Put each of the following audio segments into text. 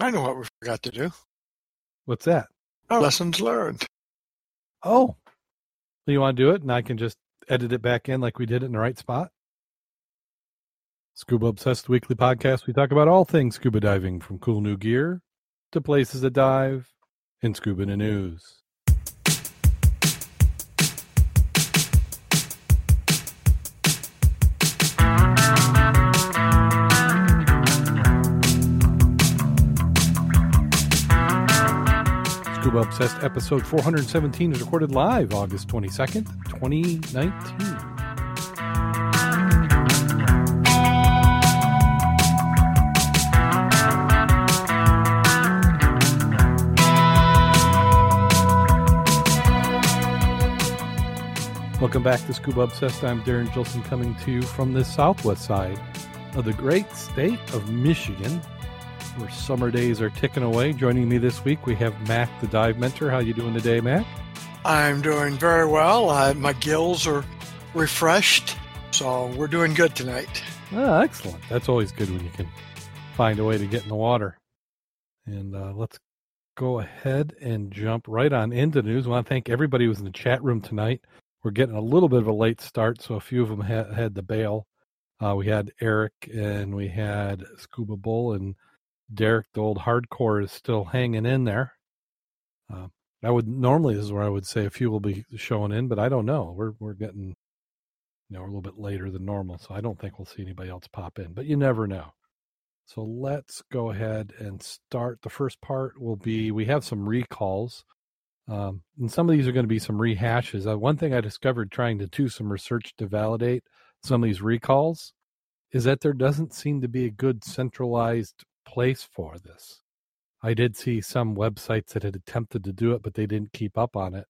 I know what we forgot to do. What's that? Our lessons learned. Oh, you want to do it, and I can just edit it back in like we did it in the right spot. Scuba Obsessed Weekly Podcast. We talk about all things scuba diving, from cool new gear to places to dive in scuba the news. Scuba Obsessed episode 417 is recorded live August 22nd, 2019. Welcome back to Scuba Obsessed. I'm Darren Gilson coming to you from the southwest side of the great state of Michigan, where summer days are ticking away. Joining me this week, we have Mac, the dive mentor. How you doing today, Mac? I'm doing very well. I, my gills are refreshed, so we're doing good tonight. Ah, excellent. That's always good when you can find a way to get in the water. And uh, let's go ahead and jump right on into news. I want to thank everybody who's in the chat room tonight. We're getting a little bit of a late start, so a few of them had, had to bail. Uh, we had Eric and we had Scuba Bull and Derek, the old hardcore, is still hanging in there. Uh, I would normally this is where I would say a few will be showing in, but I don't know. We're we're getting you know a little bit later than normal, so I don't think we'll see anybody else pop in. But you never know. So let's go ahead and start. The first part will be we have some recalls. Um, and some of these are going to be some rehashes. Uh, one thing I discovered trying to do some research to validate some of these recalls is that there doesn't seem to be a good centralized place for this. I did see some websites that had attempted to do it, but they didn't keep up on it.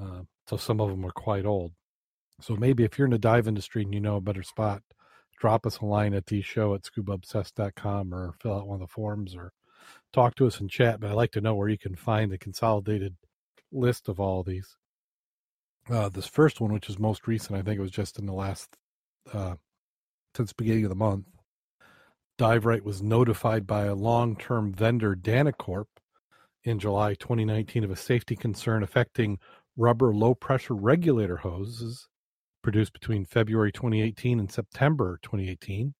Uh, so some of them were quite old. So maybe if you're in the dive industry and you know a better spot, drop us a line at the show at scubaobsessed.com or fill out one of the forms or talk to us in chat. But I'd like to know where you can find the consolidated list of all of these. Uh, this first one, which is most recent, I think it was just in the last, uh, since the beginning of the month. DiveRite was notified by a long term vendor, Danacorp, in July 2019 of a safety concern affecting rubber low pressure regulator hoses produced between February 2018 and September 2018.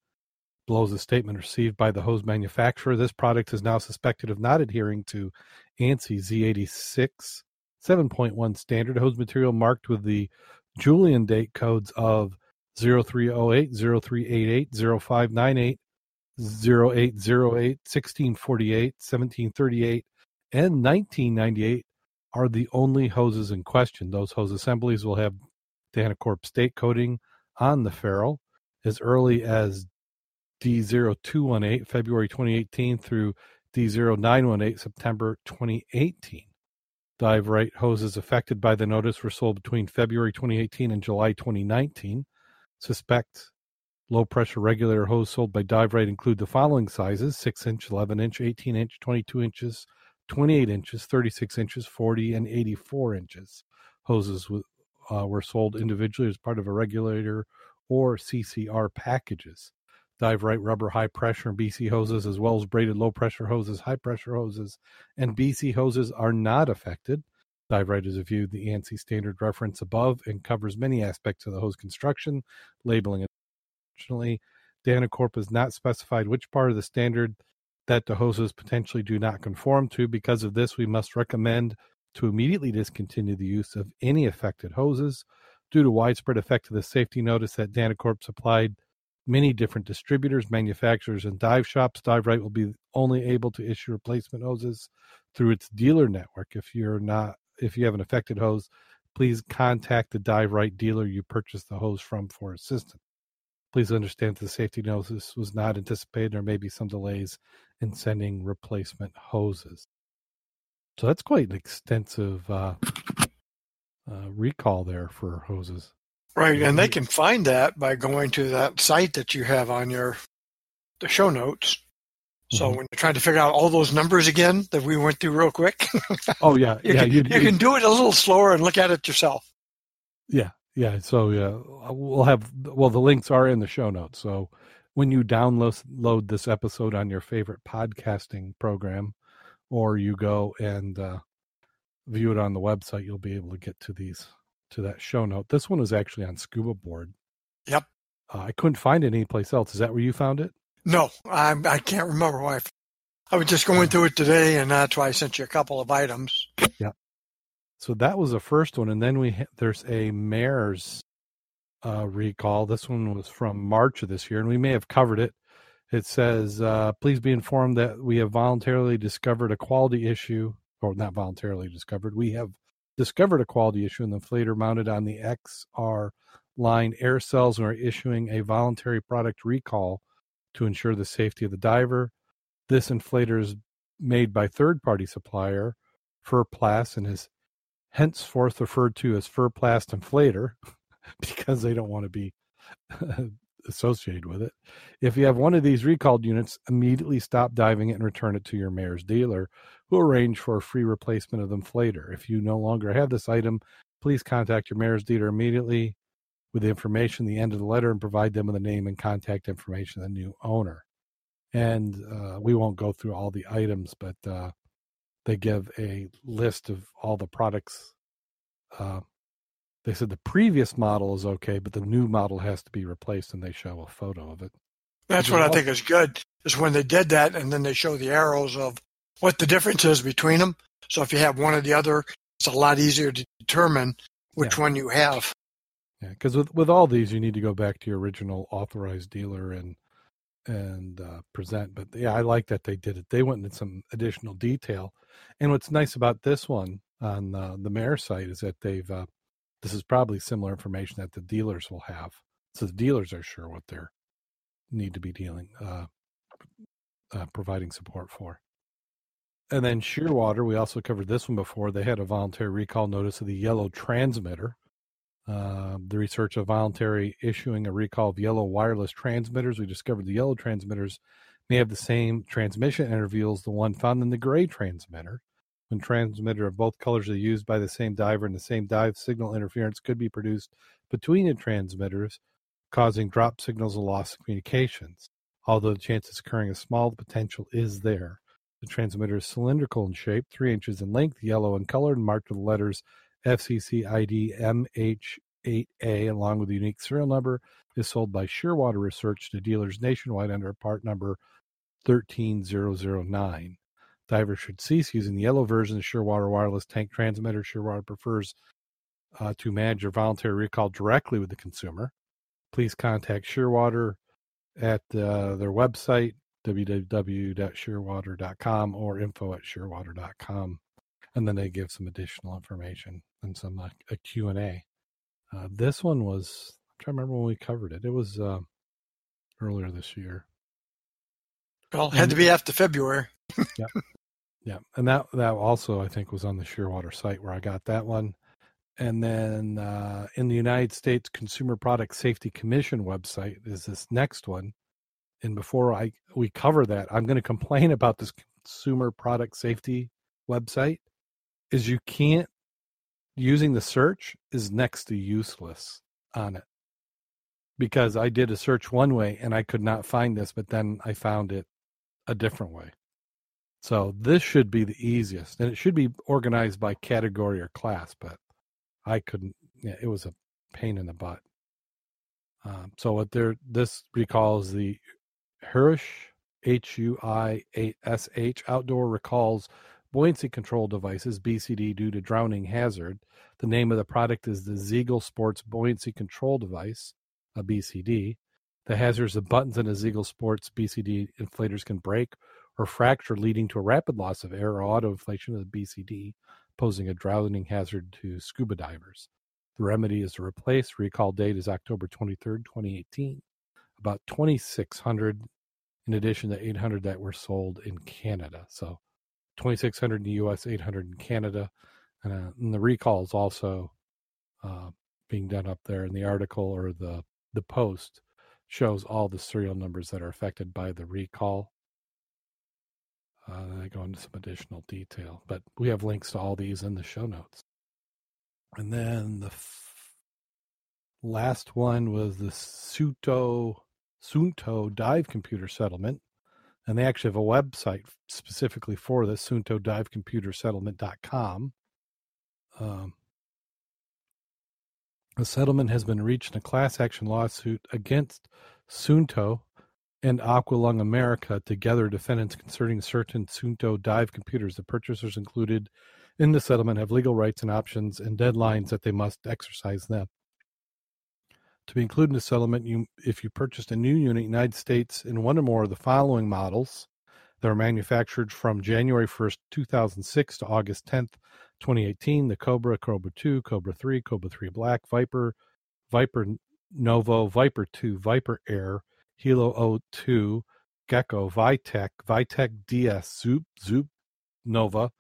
Below is a statement received by the hose manufacturer. This product is now suspected of not adhering to ANSI Z86 7.1 standard hose material marked with the Julian date codes of 0308, 0388, 0598, 0808, 1648, 1738, and 1998 are the only hoses in question. Those hose assemblies will have Danacorp state coding on the ferrule as early as D0218, February 2018 through D0918, September 2018. Dive Rite hoses affected by the notice were sold between February 2018 and July 2019. Suspect low pressure regulator hose sold by DiveRite include the following sizes 6 inch, 11 inch, 18 inch, 22 inches, 28 inches, 36 inches, 40, and 84 inches. Hoses uh, were sold individually as part of a regulator or CCR packages. DiveRite rubber high pressure and BC hoses, as well as braided low pressure hoses, high pressure hoses, and BC hoses are not affected. DiveRite has reviewed the ANSI standard reference above and covers many aspects of the hose construction, labeling. Additionally, Danacorp has not specified which part of the standard that the hoses potentially do not conform to. Because of this, we must recommend to immediately discontinue the use of any affected hoses due to widespread effect of the safety notice that Danacorp supplied many different distributors, manufacturers, and dive shops. DiveRite will be only able to issue replacement hoses through its dealer network. If you're not, if you have an affected hose, please contact the DiveRite dealer you purchased the hose from for assistance. Please understand the safety notice was not anticipated. There may be some delays in sending replacement hoses. So that's quite an extensive uh, uh, recall there for hoses. Right, and they can find that by going to that site that you have on your the show notes. So Mhm. when you're trying to figure out all those numbers again that we went through real quick, Oh yeah, you, yeah, can, you, you can do it a little slower and look at it yourself. yeah, yeah. So yeah, we'll have well the links are in the show notes. So when you download load this episode on your favorite podcasting program, or you go and uh, view it on the website, you'll be able to get to these to that show note. This one was actually on Scuba Board. Yep. Uh, I couldn't find it anyplace else. Is that where you found it? No, I I can't remember why. I was just going through it today, and that's why I sent you a couple of items. Yeah. So that was the first one, and then we ha- there's a Mares uh, recall. This one was from March of this year, and we may have covered it. It says, uh, "Please be informed that we have voluntarily discovered a quality issue, or not voluntarily discovered. We have discovered a quality issue in the inflator mounted on the XR line air cells and are issuing a voluntary product recall to ensure the safety of the diver. This inflator is made by third-party supplier Furplast and is henceforth referred to as Furplast Inflator because they don't want to be associated with it. If you have one of these recalled units, immediately stop diving it and return it to your Mares dealer, who arrange for a free replacement of the inflator. If you no longer have this item, please contact your Mares dealer immediately with the information the end of the letter and provide them with the name and contact information of the new owner. And uh, we won't go through all the items, but uh, they give a list of all the products uh, they said the previous model is okay, but the new model has to be replaced, and they show a photo of it. That's what I think is good is when they did that, and then they show the arrows of what the difference is between them. So if you have one or the other, it's a lot easier to determine which yeah. one you have. Yeah, because with with all these, you need to go back to your original authorized dealer and and uh, present. But yeah, I like that they did it. They went into some additional detail. And what's nice about this one on uh, the Mares site is that they've uh, this is probably similar information that the dealers will have. So the dealers are sure what they need to be dealing, uh, uh, providing support for. And then Shearwater, we also covered this one before. They had a voluntary recall notice of the yellow transmitter. Uh, the research of voluntary issuing a recall of yellow wireless transmitters. We discovered the yellow transmitters may have the same transmission interval as the one found in the gray transmitter. When transmitter of both colors are used by the same diver and the same dive, signal interference could be produced between the transmitters, causing drop signals and loss of communications. Although the chance of occurring is small, the potential is there. The transmitter is cylindrical in shape, 3 inches in length, yellow in color, and marked with letters FCC ID MH8A, along with a unique serial number, is sold by Shearwater Research to dealers nationwide under part number 13009. Divers should cease using the yellow version of Shearwater wireless tank transmitter. Shearwater prefers uh, to manage your voluntary recall directly with the consumer. Please contact Shearwater at uh, their website, www.shearwater.com or info at shearwater.com. And then they give some additional information and some uh, a Q&A. Uh, this one was, I'm trying to remember when we covered it. It was uh, earlier this year. Well, it had to be after February. yeah. Yeah. And that that also I think was on the Shearwater site where I got that one. And then uh, in the United States Consumer Product Safety Commission website is this next one. And before I we cover that, I'm going to complain about this consumer product safety website is you can't using the search is next to useless on it. Because I did a search one way and I could not find this, but then I found it a different way. So this should be the easiest, and it should be organized by category or class. But I couldn't. Yeah, it was a pain in the butt. Um, so what there this recalls the Huish H U I S H outdoor recalls buoyancy control devices BCD due to drowning hazard. The name of the product is the Zeagle Sports Buoyancy Control Device, a BCD. The hazards of buttons in a Zeagle Sports BCD inflators can break or fracture, leading to a rapid loss of air or auto inflation of the BCD, posing a drowning hazard to scuba divers. The remedy is to replace. Recall date is October 23rd, 2018. About 2,600 in addition to 800 that were sold in Canada. So 2,600 in the US, 800 in Canada. And, uh, and the recall is also uh, being done up there in the article or the, the post shows all the serial numbers that are affected by the recall uh, I go into some additional detail, but we have links to all these in the show notes. And then the f- last one was the Suto Suunto Dive Computer Settlement. And they actually have a website specifically for this, suuntodivecomputersettlement.com. Um, a settlement has been reached in a class action lawsuit against Suunto and Aqualung America, together defendants concerning certain Suunto dive computers. The purchasers included in the settlement have legal rights and options and deadlines that they must exercise them. To be included in the settlement, you, if you purchased a new unit in the United States in one or more of the following models that are manufactured from January 1st, 2006 to August 10th, 2018, the Cobra, Cobra 2, Cobra 3, Cobra 3 Black, Viper, Viper Novo, Viper 2, Viper Air, HelO2, Gecko, Vytec, Vytec DS, Zoop, Zoop Nova,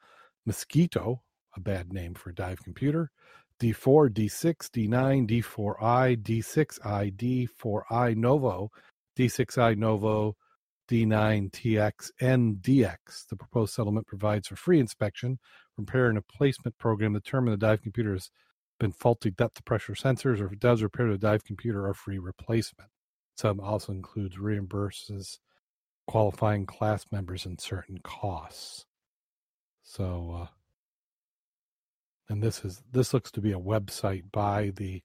Mosquito, a bad name for a dive computer, D4, D6, D9, D4i, D6i, D4i Novo, D6i Novo, D9 TX, and DX. The proposed settlement provides for free inspection, repair, and replacement program determine the dive computer has been faulty depth pressure sensors, or if it does repair the dive computer, or free replacement. Some also includes reimburses qualifying class members and certain costs. So, uh, and this is this looks to be a website by the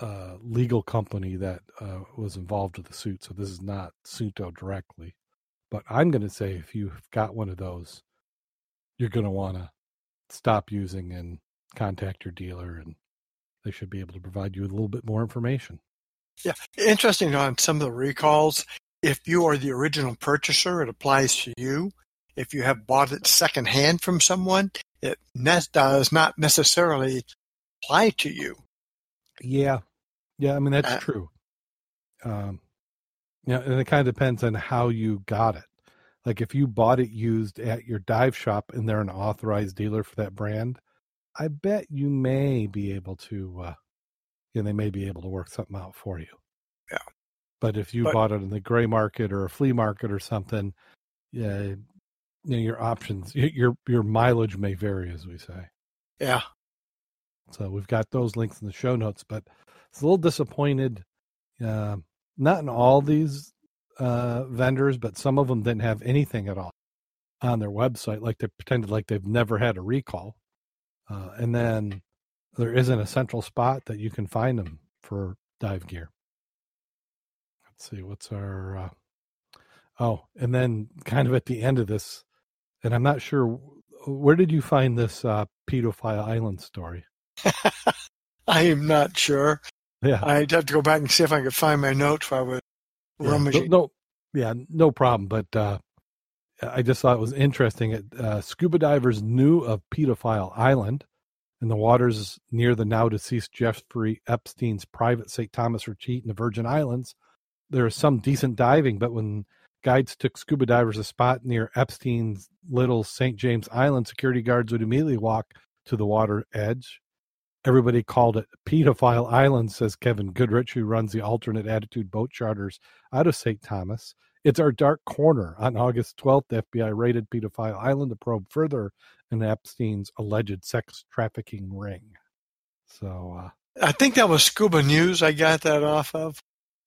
uh, legal company that uh, was involved with the suit. So this is not Suunto directly, but I'm going to say if you've got one of those, you're going to want to stop using and contact your dealer, and they should be able to provide you with a little bit more information. Yeah, interesting on some of the recalls. If you are the original purchaser, it applies to you. If you have bought it secondhand from someone, it does not necessarily apply to you. Yeah, yeah. I mean that's uh, true. Um, yeah, and it kind of depends on how you got it. Like if you bought it used at your dive shop and they're an authorized dealer for that brand, I bet you may be able to. Uh, you know, they may be able to work something out for you. Yeah. But if you but, bought it in the gray market or a flea market or something, yeah, you know, your options, your your mileage may vary, as we say. Yeah. So we've got those links in the show notes, but it's a little disappointed. Uh, not in all these uh, vendors, but some of them didn't have anything at all on their website. Like they pretended like they've never had a recall, uh, and then there isn't a central spot that you can find them for dive gear. Let's see what's our. Uh, oh, and then kind of at the end of this, and I'm not sure where did you find this uh, pedophile island story. I am not sure. Yeah, I'd have to go back and see if I could find my notes while I was yeah, rummaging. No, yeah, no problem. But uh, I just thought it was interesting. Uh, scuba divers knew of pedophile island in the waters near the now deceased Jeffrey Epstein's private St. Thomas retreat in the Virgin Islands. There is some decent diving, but when guides took scuba divers a spot near Epstein's little St. James Island, security guards would immediately walk to the water edge. Everybody called it Pedophile Island, says Kevin Goodrich, who runs the alternate attitude boat charters out of St. Thomas. It's our dark corner. On August 12th, the FBI raided Pedophile Island to probe further in Epstein's alleged sex trafficking ring. So uh, I think that was Scuba News. I got that off of.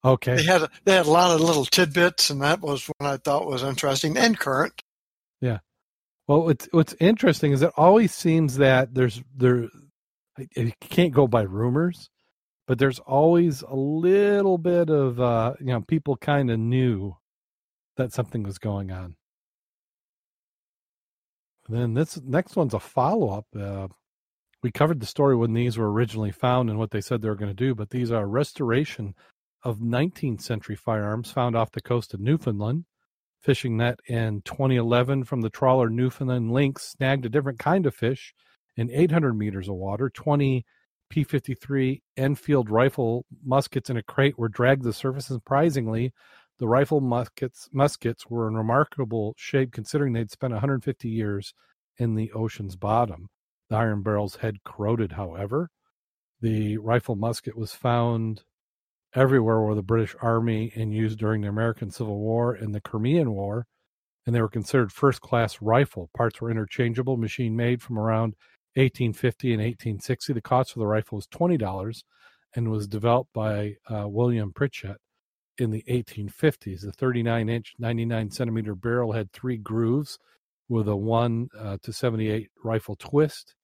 Okay. They had they had a lot of little tidbits, and that was what I thought was interesting and current. Yeah. Well, what's what's interesting is it always seems that there's there you can't go by rumors, but there's always a little bit of uh, you know people kind of knew that something was going on. And then this next one's a follow up. Uh, we covered the story when these were originally found and what they said they were going to do, but these are restoration of 19th century firearms found off the coast of Newfoundland. Fishing net in 2011 from the trawler Newfoundland Lynx snagged a different kind of fish in 800 meters of water. 20 P 53 Enfield rifle muskets in a crate were dragged to the surface. Surprisingly, the rifle muskets muskets were in remarkable shape considering they'd spent 150 years in the ocean's bottom. The iron barrels had corroded, however. The rifle musket was found everywhere where the British Army and used during the American Civil War and the Crimean War, and they were considered first class rifle. Parts were interchangeable, machine made from around 1850 and 1860. The cost for the rifle was $20 and was developed by uh, William Pritchett in the 1850s. The 39 inch, 99 centimeter barrel had three grooves with a 1 uh, to 78 rifle twist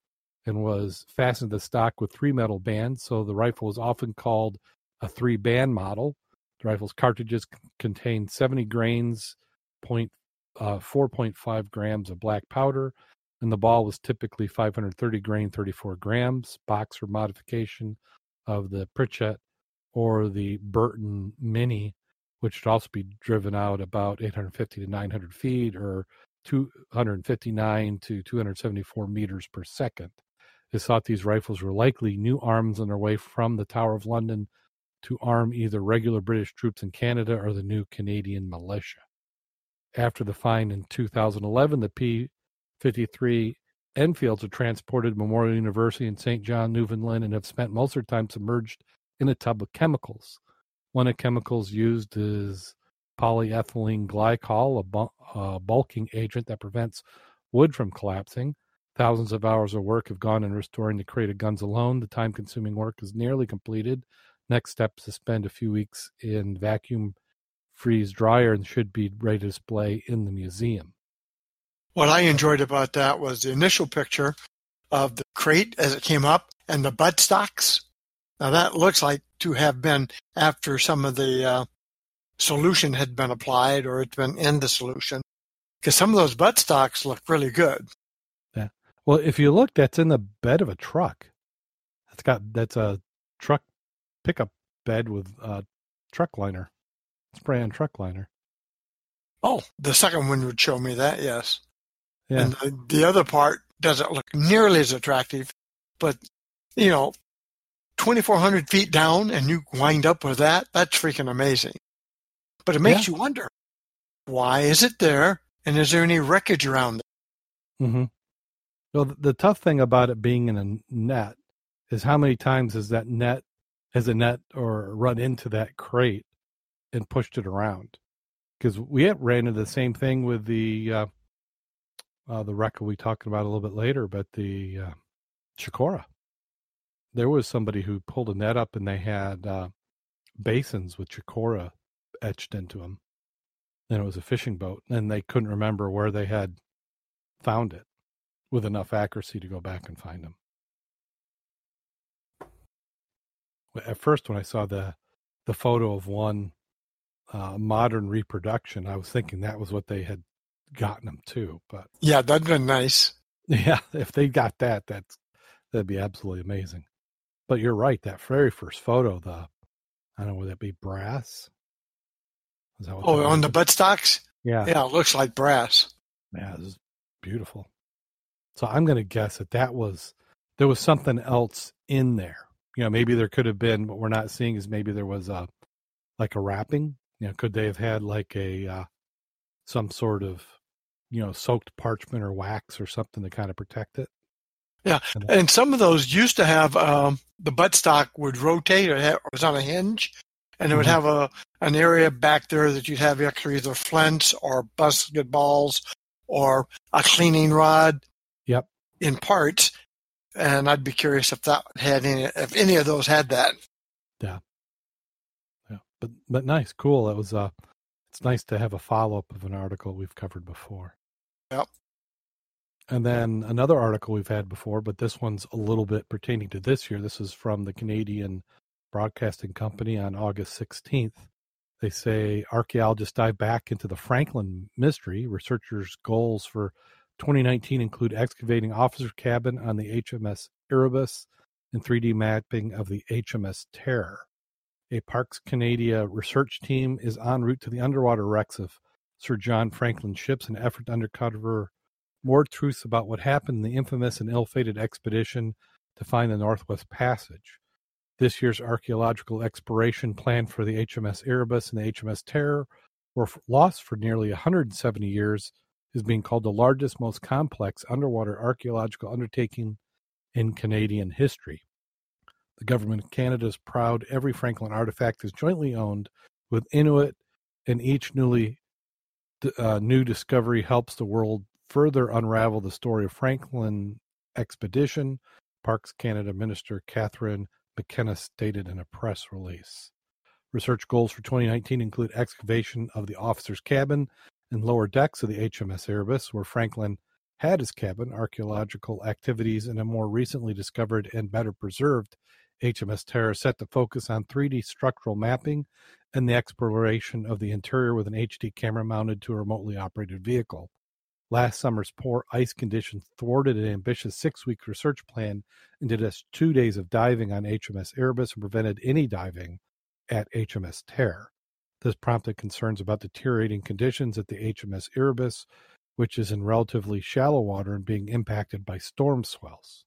and was fastened to stock with three metal bands. So the rifle was often called a three band model. The rifle's cartridges contained 70 grains, point, uh, 4.5 grams of black powder, and the ball was typically 530 grain, 34 grams. Boxer modification of the Pritchett or the Burton Minié, which would also be driven out about 850 to 900 feet or 259 to 274 meters per second. It thought these rifles were likely new arms on their way from the Tower of London to arm either regular British troops in Canada or the new Canadian militia. After the find in 2011, the P 53 Enfields are transported to Memorial University in St. John, Newfoundland, and have spent most of their time submerged in a tub of chemicals. One of the chemicals used is polyethylene glycol, a, bu- a bulking agent that prevents wood from collapsing. Thousands of hours of work have gone in restoring the crate of guns alone. The time consuming work is nearly completed. Next step is to spend a few weeks in vacuum freeze dryer and should be ready to display in the museum. What I enjoyed about that was the initial picture of the crate as it came up and the buttstocks. Now that looks like to have been after some of the uh, solution had been applied or it's been in the solution because some of those buttstocks look really good. Yeah. Well, if you look, that's in the bed of a truck. That's got that's a truck pickup bed with a truck liner, spray on truck liner. Oh, the second one would show me that, yes. Yeah. And the, the other part doesn't look nearly as attractive, but you know, 2,400 feet down and you wind up with that, that's freaking amazing. But it makes you wonder, why is it there? And is there any wreckage around it? Mm-hmm. Well, the, the tough thing about it being in a net is how many times has that net, has a net or run into that crate and pushed it around? Because we ran into the same thing with the uh, uh, the wreck we talking about a little bit later, but the uh, Chicora. There was somebody who pulled a net up and they had uh, basins with Chicora etched into them. And it was a fishing boat, and they couldn't remember where they had found it with enough accuracy to go back and find them. At first, when I saw the the photo of one uh, modern reproduction, I was thinking that was what they had gotten them to. But Yeah, that'd been nice. yeah, if they got that, that's that'd be absolutely amazing. But you're right. That very first photo, the I don't know, would that be brass? Is that Oh, on was? the buttstocks? yeah, Yeah, it looks like brass. Yeah, this is beautiful. So I'm going to guess that that was there was something else in there. You know, maybe there could have been what we're not seeing is maybe there was a like a wrapping. You know, could they have had like a uh, some sort of you know soaked parchment or wax or something to kind of protect it? Yeah, And- and some of those used to have um, the buttstock would rotate or it was on a hinge, and it would Mhm. have a an area back there that you'd have extra either flints or basketballs or a cleaning rod. Yep. In parts, and I'd be curious if that had any if any of those had that. Yeah, yeah, but but nice, cool. It was uh, it's nice to have a follow up of an article we've covered before. Yep. And then another article we've had before, but this one's a little bit pertaining to this year. This is from the Canadian Broadcasting Company on August 16th. They say archaeologists dive back into the Franklin mystery. Researchers' goals for 2019 include excavating officer cabin on the HMS Erebus and 3D mapping of the HMS Terror. A Parks Canada research team is en route to the underwater wrecks of Sir John Franklin ships in an effort to uncover more truths about what happened in the infamous and ill-fated expedition to find the Northwest Passage. This year's archaeological exploration planned for the HMS Erebus and the HMS Terror were lost for nearly 170 years is being called the largest, most complex underwater archaeological undertaking in Canadian history. The government of Canada is proud every Franklin artifact is jointly owned with Inuit, and each newly uh, new discovery helps the world further unravel the story of Franklin expedition. Parks Canada Minister Catherine McKenna stated in a press release. Research goals for 2019 include excavation of the officer's cabin and lower decks of the HMS Erebus, where Franklin had his cabin, archaeological activities, and a more recently discovered and better preserved HMS Terror set to focus on 3D structural mapping and the exploration of the interior with an HD camera mounted to a remotely operated vehicle. Last summer's poor ice conditions thwarted an ambitious six week research plan and did us two days of diving on HMS Erebus and prevented any diving at HMS Terror. This prompted concerns about deteriorating conditions at the HMS Erebus, which is in relatively shallow water and being impacted by storm swells.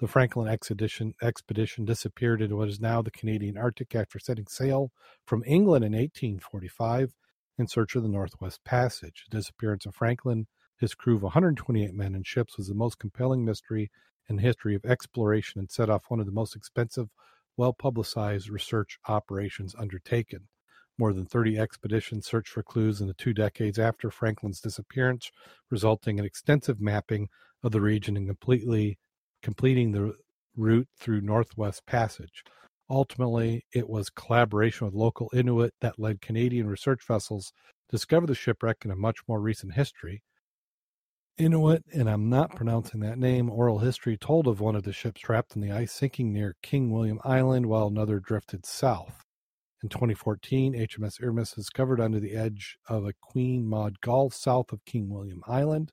The Franklin expedition, expedition disappeared into what is now the Canadian Arctic after setting sail from England in 1845 in search of the Northwest Passage. The disappearance of Franklin, his crew of 128 men and ships, was the most compelling mystery in the history of exploration and set off one of the most expensive, well publicized research operations undertaken. More than 30 expeditions searched for clues in the two decades after Franklin's disappearance, resulting in extensive mapping of the region and completely completing the route through Northwest Passage. Ultimately, it was collaboration with local Inuit that led Canadian research vessels to discover the shipwreck in a much more recent history. Inuit, and I'm not pronouncing that name, oral history told of one of the ships trapped in the ice sinking near King William Island while another drifted south. In 2014, HMS Erebus discovered under the edge of a Queen Maud Gulf south of King William Island.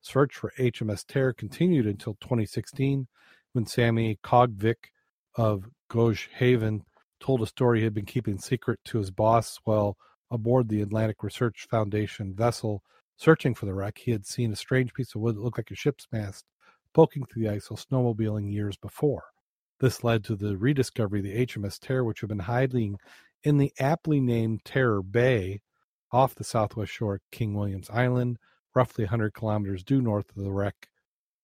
Search for HMS Terror continued until 2016 when Sammy Kogvik of Gjoa Haven told a story he had been keeping secret to his boss while aboard the Atlantic Research Foundation vessel searching for the wreck. He had seen a strange piece of wood that looked like a ship's mast poking through the ice while snowmobiling years before. This led to the rediscovery of the HMS Terror, which had been hiding in the aptly named Terror Bay off the southwest shore of King William's Island, roughly 100 kilometers due north of the wreck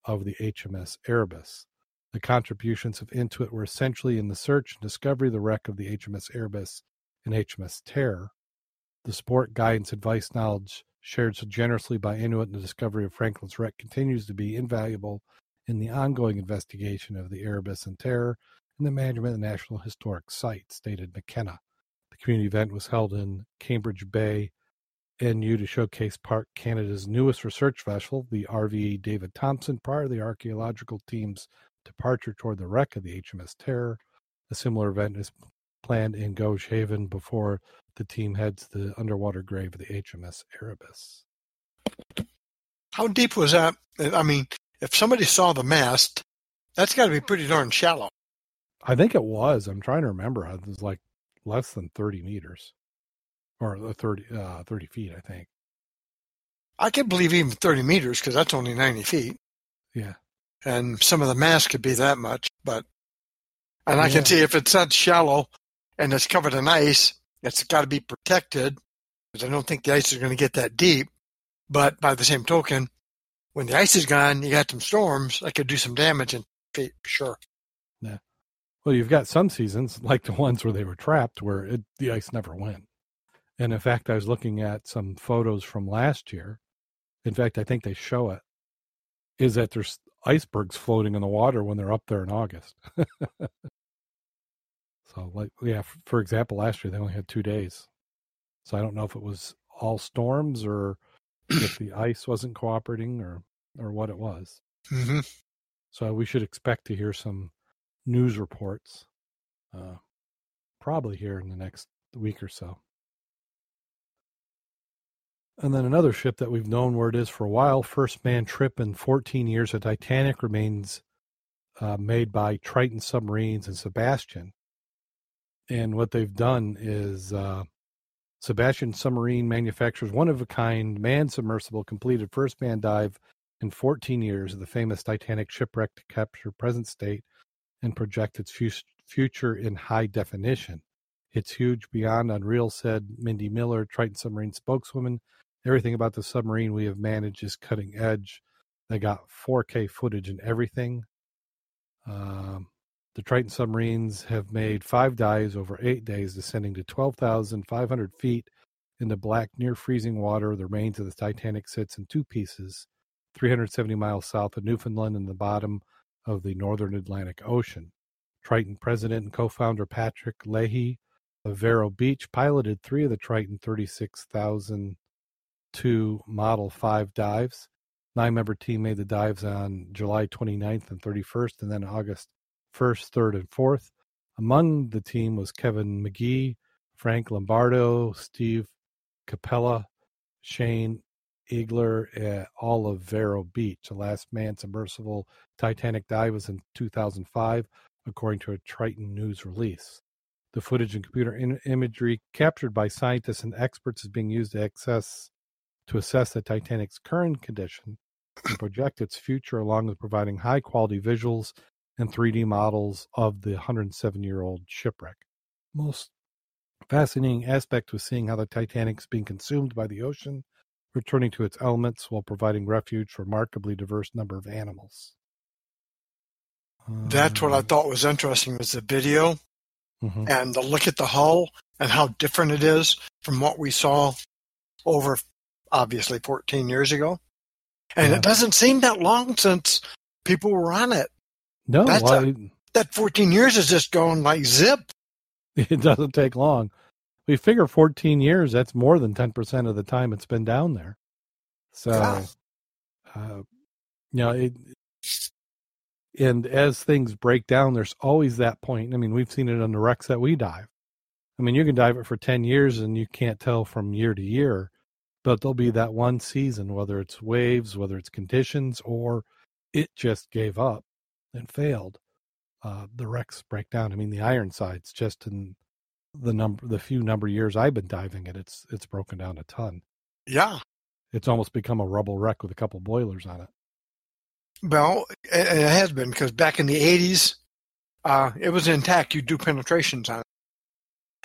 of the HMS Erebus. The contributions of Inuit were essentially in the search and discovery of the wreck of the HMS Erebus and HMS Terror. The support, guidance, advice, knowledge shared so generously by Inuit in the discovery of Franklin's wreck continues to be invaluable in the ongoing investigation of the Erebus and Terror and the management of the National Historic Site, stated McKenna. Community event was held in Cambridge Bay, NU to showcase Park Canada's newest research vessel, the RVE David Thompson, prior to the archaeological team's departure toward the wreck of the HMS Terror. A similar event is planned in Gjoa Haven before the team heads to the underwater grave of the HMS Erebus. How deep was that? I mean, if somebody saw the mast, that's got to be pretty darn shallow. I think it was. I'm trying to remember. It was like less than 30 meters or uh, 30, uh, 30 feet, I think. I can believe even 30 meters because that's only 90 feet. Yeah. And some of the mass could be that much, but, and I can see if it's that shallow and it's covered in ice, it's got to be protected because I don't think the ice is going to get that deep. But by the same token, when the ice is gone, you got some storms that could do some damage in feet, sure. Well, you've got some seasons like the ones where they were trapped, where it, the ice never went. And in fact, I was looking at some photos from last year. In fact, I think they show it. Is that there's icebergs floating in the water when they're up there in August. so, like, yeah, for example, last year they only had two days. So I don't know if it was all storms or if the ice wasn't cooperating or or what it was. Mm-hmm. So we should expect to hear some news reports, uh, probably here in the next week or so. And then another ship that we've known where it is for a while, first man trip in 14 years, a Titanic remains uh, made by Triton Submarines and Sebastian. And what they've done is uh, Sebastian Submarine manufactures one of a kind man submersible completed first man dive in 14 years of the famous Titanic shipwreck to capture present state and project its future in high definition. It's huge beyond unreal, said Mindy Miller, Triton Submarine spokeswoman. Everything about the submarine we have managed is cutting edge. They got 4K footage and everything. Um, the Triton submarines have made five dives over eight days, descending to 12,500 feet into black, near freezing water. The remains of the Titanic sits in two pieces, 370 miles south of Newfoundland in the bottom of the northern Atlantic Ocean. Triton president and co founder Patrick Lahey of Vero Beach piloted three of the Triton 36002 Model 5 dives. Nine member team made the dives on July 29th and 31st, and then August 1st, 3rd, and 4th. Among the team was Kevin McGee, Frank Lombardo, Steve Capella, Shane Eigler, at all eh, of Vero Beach. The last manned submersible Titanic dive was in 2005, according to a Triton News release. The footage and computer in- imagery captured by scientists and experts is being used to access to assess the Titanic's current condition and project its future, along with providing high quality visuals and 3D models of the 107 year old shipwreck. Most fascinating aspect was seeing how the Titanic is being consumed by the ocean, returning to its elements while providing refuge for a remarkably diverse number of animals. That's what I Um, thought was interesting was the video mhm. and the look at the hull and how different it is from what we saw over obviously 14 years ago. And Yeah. it doesn't seem that long since people were on it. No, well, a- That 14 years is just going like zip. it doesn't take long. We figure 14 years, that's more than 10% of the time it's been down there. So, uh, you know, it, and as things break down, there's always that point. I mean, we've seen it on the wrecks that we dive. I mean, you can dive it for 10 years and you can't tell from year to year, but there'll be that one season, whether it's waves, whether it's conditions, or it just gave up and failed. Uh, the wrecks break down. I mean, the Ironsides, just in the number, the few number years I've been diving it, it's it's broken down a ton. Yeah. It's almost become a rubble wreck with a couple boilers on it. Well, it, it has been because back in the 80s, uh, it was intact. You do penetrations on it.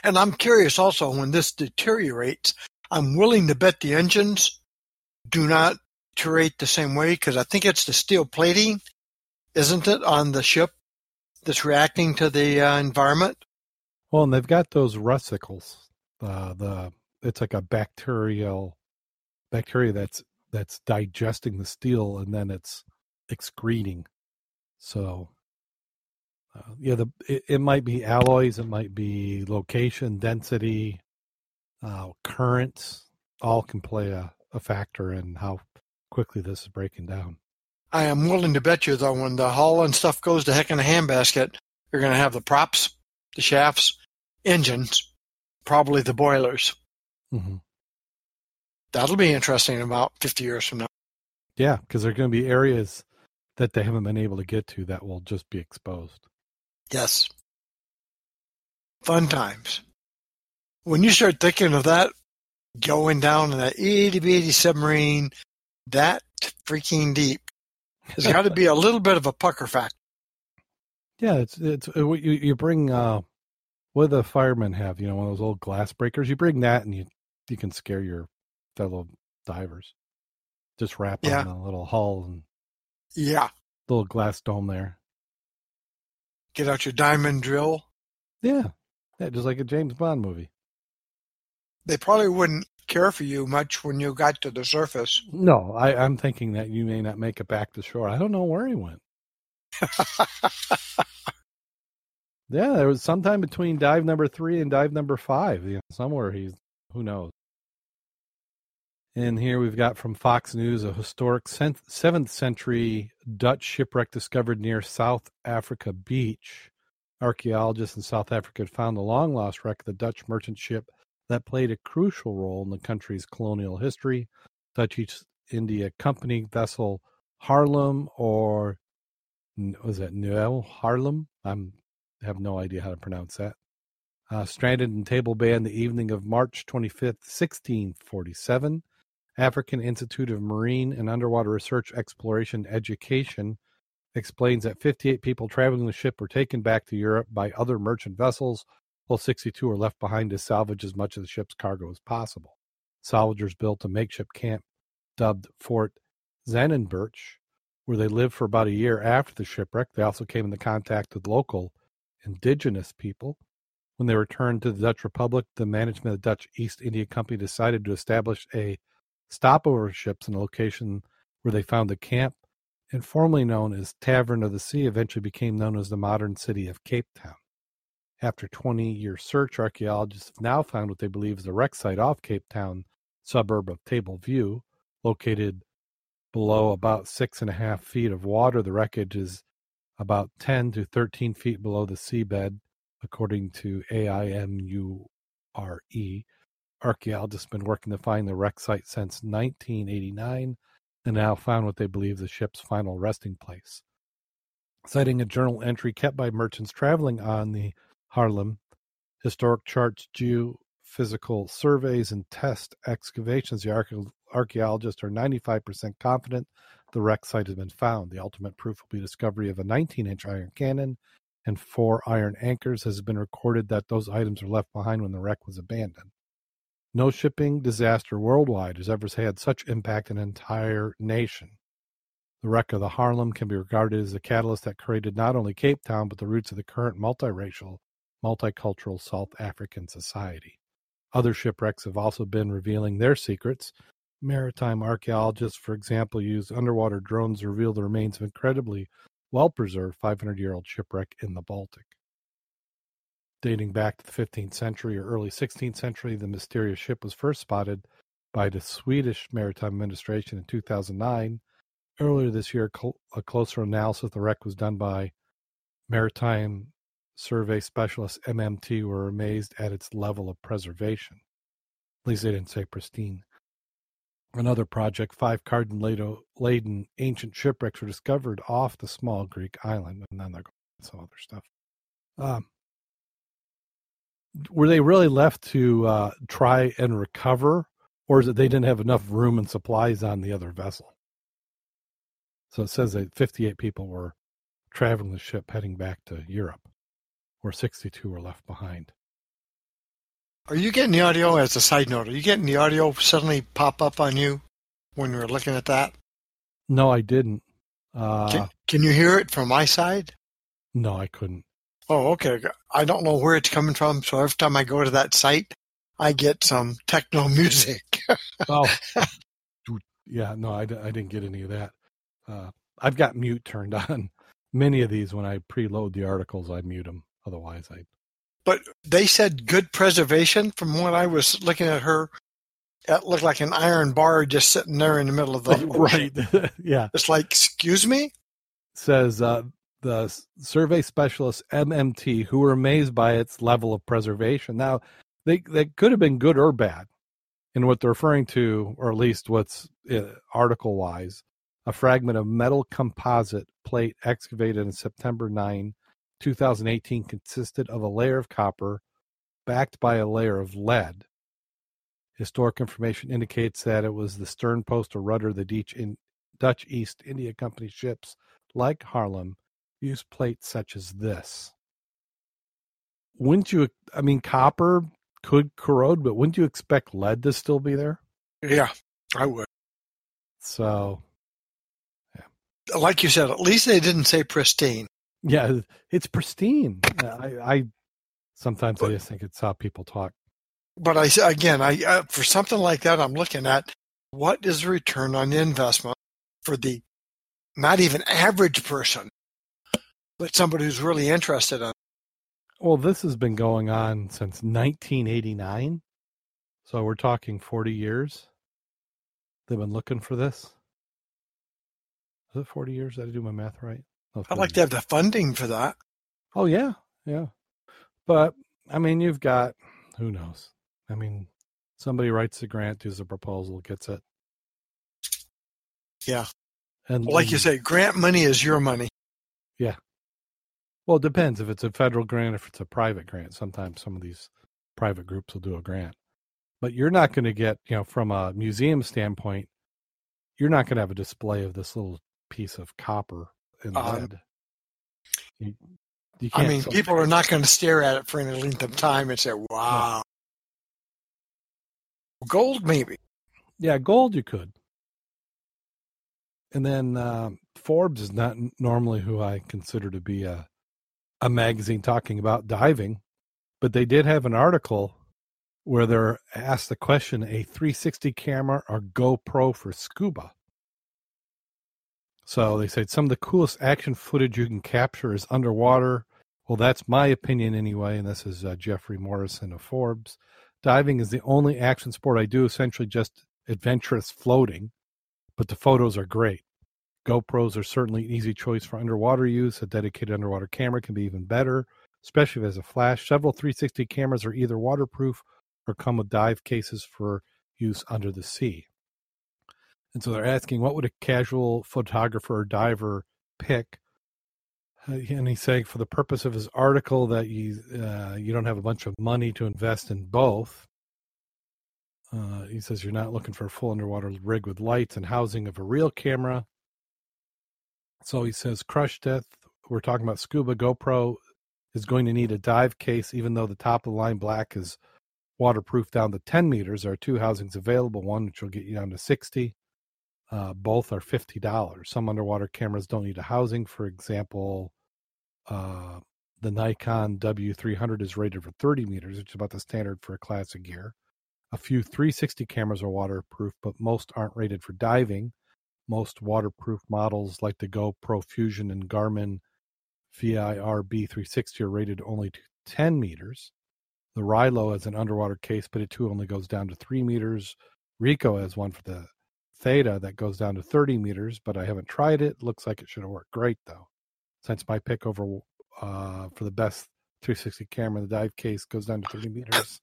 And I'm curious also when this deteriorates, I'm willing to bet the engines do not deteriorate the same way because I think it's the steel plating, isn't it, on the ship that's reacting to the uh, environment? Well, and they've got those rusticles. Uh, the it's like a bacterial bacteria that's that's digesting the steel and then it's excreting. So, uh, yeah, the it, it might be alloys, it might be location, density, uh, currents. All can play a, a factor in how quickly this is breaking down. I am willing to bet you, though, when the hull and stuff goes to heck in a handbasket, you're going to have the props, the shafts, engines, probably the boilers. hmm That'll be interesting about 50 years from now. Yeah, because there are going to be areas that they haven't been able to get to that will just be exposed. Yes. Fun times. When you start thinking of that going down in that itty bitty submarine, that freaking deep, there's got to be a little bit of a pucker factor. Yeah, it's it's you you bring. Uh, what do the firemen have? You know, one of those old glass breakers. You bring that, and you you can scare your fellow divers. Just wrap Yeah. on a little hull and Yeah. little glass dome there. Get out your diamond drill. Yeah, yeah, just like a James Bond movie. They probably wouldn't care for you much when you got to the surface. No, I, I'm thinking that you may not make it back to shore. I don't know where he went. Yeah, there was sometime between dive number three and dive number five. You know, somewhere he's who knows. And here we've got from Fox News a historic seventh century Dutch shipwreck discovered near South Africa Beach. Archaeologists in South Africa had found the long lost wreck of the Dutch merchant ship that played a crucial role in the country's colonial history. Dutch East India Company vessel Harlem or was it Noel Harlem? I'm have no idea how to pronounce that. Uh, stranded in Table Bay on the evening of March 25th, 1647. African Institute of Marine and Underwater Research Exploration Education explains that 58 people traveling the ship were taken back to Europe by other merchant vessels, while 62 were left behind to salvage as much of the ship's cargo as possible. Salvagers built a makeshift camp dubbed Fort Zannenberch, where they lived for about a year after the shipwreck. They also came into contact with local indigenous people. When they returned to the Dutch Republic, the management of the Dutch East India Company decided to establish a stopover ships in a location where they found the camp, and formerly known as Tavern of the Sea, eventually became known as the modern city of Cape Town. After 20 year search, archaeologists have now found what they believe is a wreck site off Cape Town suburb of Table View, located below about six and a half feet of water. The wreckage is about 10 to 13 feet below the seabed, according to AIMURE. Archaeologists have been working to find the wreck site since 1989 and now found what they believe the ship's final resting place. Citing a journal entry kept by merchants traveling on the Haarlem, historic charts, geophysical surveys, and test excavations, the archaeologists are 95% confident the wreck site has been found. The ultimate proof will be discovery of a 19-inch iron cannon and four iron anchors. Has been recorded that those items were left behind when the wreck was abandoned. No shipping disaster worldwide has ever had such impact on an entire nation. The wreck of the Haarlem can be regarded as a catalyst that created not only Cape Town, but the roots of the current multiracial, multicultural South African society. Other shipwrecks have also been revealing their secrets. Maritime archaeologists, for example, use underwater drones to reveal the remains of an incredibly well preserved 500 year old shipwreck in the Baltic. Dating back to the 15th century or early 16th century, the mysterious ship was first spotted by the Swedish Maritime Administration in 2009. Earlier this year, a closer analysis of the wreck was done by Maritime Survey specialists MMT were amazed at its level of preservation. At least they didn't say pristine. Another project, five carden laden ancient shipwrecks were discovered off the small Greek island, and then they're going some other stuff. Um, were they really left to uh, try and recover, or is it they didn't have enough room and supplies on the other vessel? So it says that 58 people were traveling the ship heading back to Europe, where 62 were left behind. Are you getting the audio as a side note? Are you getting the audio suddenly pop up on you when you were looking at that? No, I didn't. Uh, can, can you hear it from my side? No, I couldn't. Oh, okay. I don't know where it's coming from, so every time I go to that site, I get some techno music. oh, yeah. No, I, I didn't get any of that. Uh, I've got mute turned on. Many of these, when I preload the articles, I mute them. Otherwise, I. But they said good preservation. From what I was looking at her, it looked like an iron bar just sitting there in the middle of the right. yeah, it's like, excuse me. Says uh, the survey specialist MMT who were amazed by its level of preservation. Now, they they could have been good or bad, in what they're referring to, or at least what's uh, article wise, a fragment of metal composite plate excavated in September 9, 2018, consisted of a layer of copper backed by a layer of lead. Historic information indicates that it was the stern post or rudder the Dutch East India Company ships like Haarlem, used plates such as this. Wouldn't you? I mean, copper could corrode, but wouldn't you expect lead to still be there? Yeah, I would. So, yeah. like you said, at least they didn't say pristine. Yeah, it's pristine. I, I sometimes but, I just think it's how people talk. But I again, I uh, for something like that, I'm looking at what is the return on investment for the not even average person but somebody who's really interested in. Well, this has been going on since 1989, so we're talking 40 years. They've been looking for this. Is it 40 years? Did I do my math right? I'd like to have the funding for that. Oh yeah, yeah. But I mean, you've got who knows? I mean, somebody writes a grant, does a proposal, gets it. Yeah. And well, like you say, grant money is your money. Yeah. Well, it depends if it's a federal grant, if it's a private grant. Sometimes some of these private groups will do a grant, but you're not going to get, you know, from a museum standpoint, you're not going to have a display of this little piece of copper and um, lead. You, you I mean, people are not going to stare at it for any length of time and say, "Wow." Yeah. Gold, maybe. Yeah, gold you could. And then uh, Forbes is not normally who I consider to be a a magazine talking about diving, but they did have an article where they're asked the question a 360 camera or GoPro for scuba. So they said some of the coolest action footage you can capture is underwater Well, that's my opinion anyway, and this is uh, Jeffrey Morrison of Forbes. Diving is the only action sport I do, essentially just adventurous floating, but the photos are great. GoPros are certainly an easy choice for underwater use. A dedicated underwater camera can be even better, especially if it has a flash. Several 360 cameras are either waterproof or come with dive cases for use under the sea. And so they're asking, what would a casual photographer or diver pick? Uh, and he's saying, for the purpose of his article, that you uh, you don't have a bunch of money to invest in both. Uh, he says you're not looking for a full underwater rig with lights and housing of a real camera. So he says, Crush Death, we're talking about Scuba GoPro, is going to need a dive case, even though the top of the line black is waterproof down to 10 meters. There are two housings available, one which will get you down to 60. Uh, both are $50. Some underwater cameras don't need a housing. For example, uh, the Nikon W300 is rated for 30 meters, which is about the standard for a classic gear. A few 360 cameras are waterproof, but most aren't rated for diving. Most waterproof models, like the GoPro Fusion and Garmin VIRB 360, are rated only to 10 meters. The Rylo has an underwater case, but it too only goes down to 3 meters. Ricoh has one for the Theta that goes down to 30 meters, but I haven't tried it. Looks like it should have worked great, though. Since my pick over uh, for the best 360 camera, the dive case goes down to 30 meters.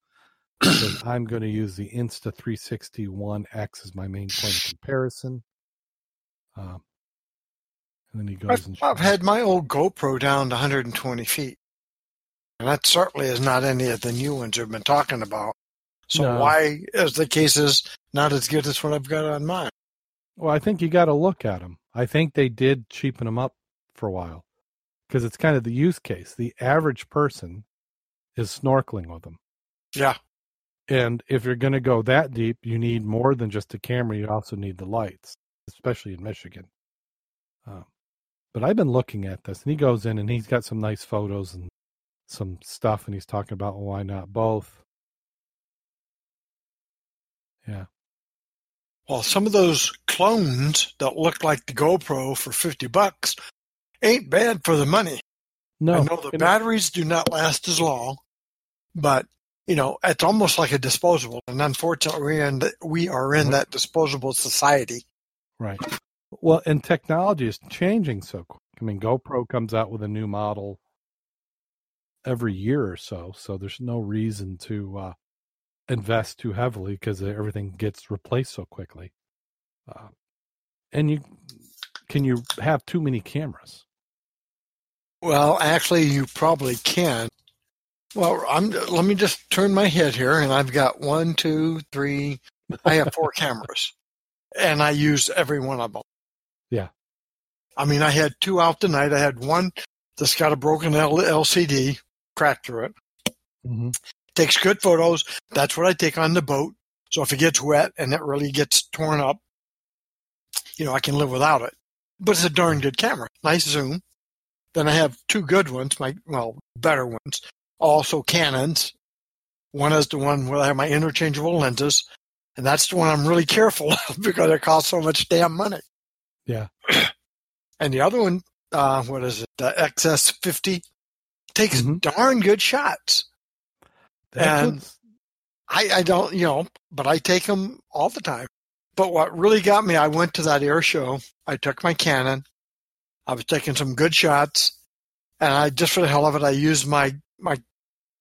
I'm going to use the Insta 360 One X as my main point of comparison. Um, and then he goes I've, and I've had my old GoPro down to 120 feet. And that certainly is not any of the new ones we've been talking about. So No. why is the cases not as good as what I've got on mine? Well, I think you got to look at them. I think they did cheapen them up for a while because it's kind of the use case. The average person is snorkeling with them. Yeah. And if you're going to go that deep, you need more than just a camera. You also need the lights, especially in Michigan. Um, but I've been looking at this, and he goes in and he's got some nice photos and some stuff, and he's talking about well, why not both. Yeah. Well, some of those clones that look like the GoPro for 50 bucks ain't bad for the money. No, I know the batteries do not last as long, but you know, it's almost like a disposable. And unfortunately, we're in the, we are in Mhm. that disposable society. Right. Well, and technology is changing so quick. I mean, GoPro comes out with a new model every year or so, so there's no reason to uh, invest too heavily because everything gets replaced so quickly. Uh, and you can you have too many cameras? Well, actually, you probably can. Well, I'm. Let me just turn my head here, and I've got one, two, three. I have four cameras, and I use every one of them. Yeah. I mean, I had two out tonight. I had one that's got a broken L- LCD cracked through it. Mm-hmm. Takes good photos. That's what I take on the boat. So if it gets wet and it really gets torn up, you know, I can live without it. But it's a darn good camera. Nice zoom. Then I have two good ones, my well, better ones. Also Canons. One is the one where I have my interchangeable lenses, and that's the one I'm really careful of because it costs so much damn money. Yeah. and the other one, uh, what is it? The XS50 takes Mhm. darn good shots. That's And- what's- I, I don't, you know, but I take them all the time. But what really got me, I went to that air show. I took my Canon. I was taking some good shots, and I just for the hell of it, I used my my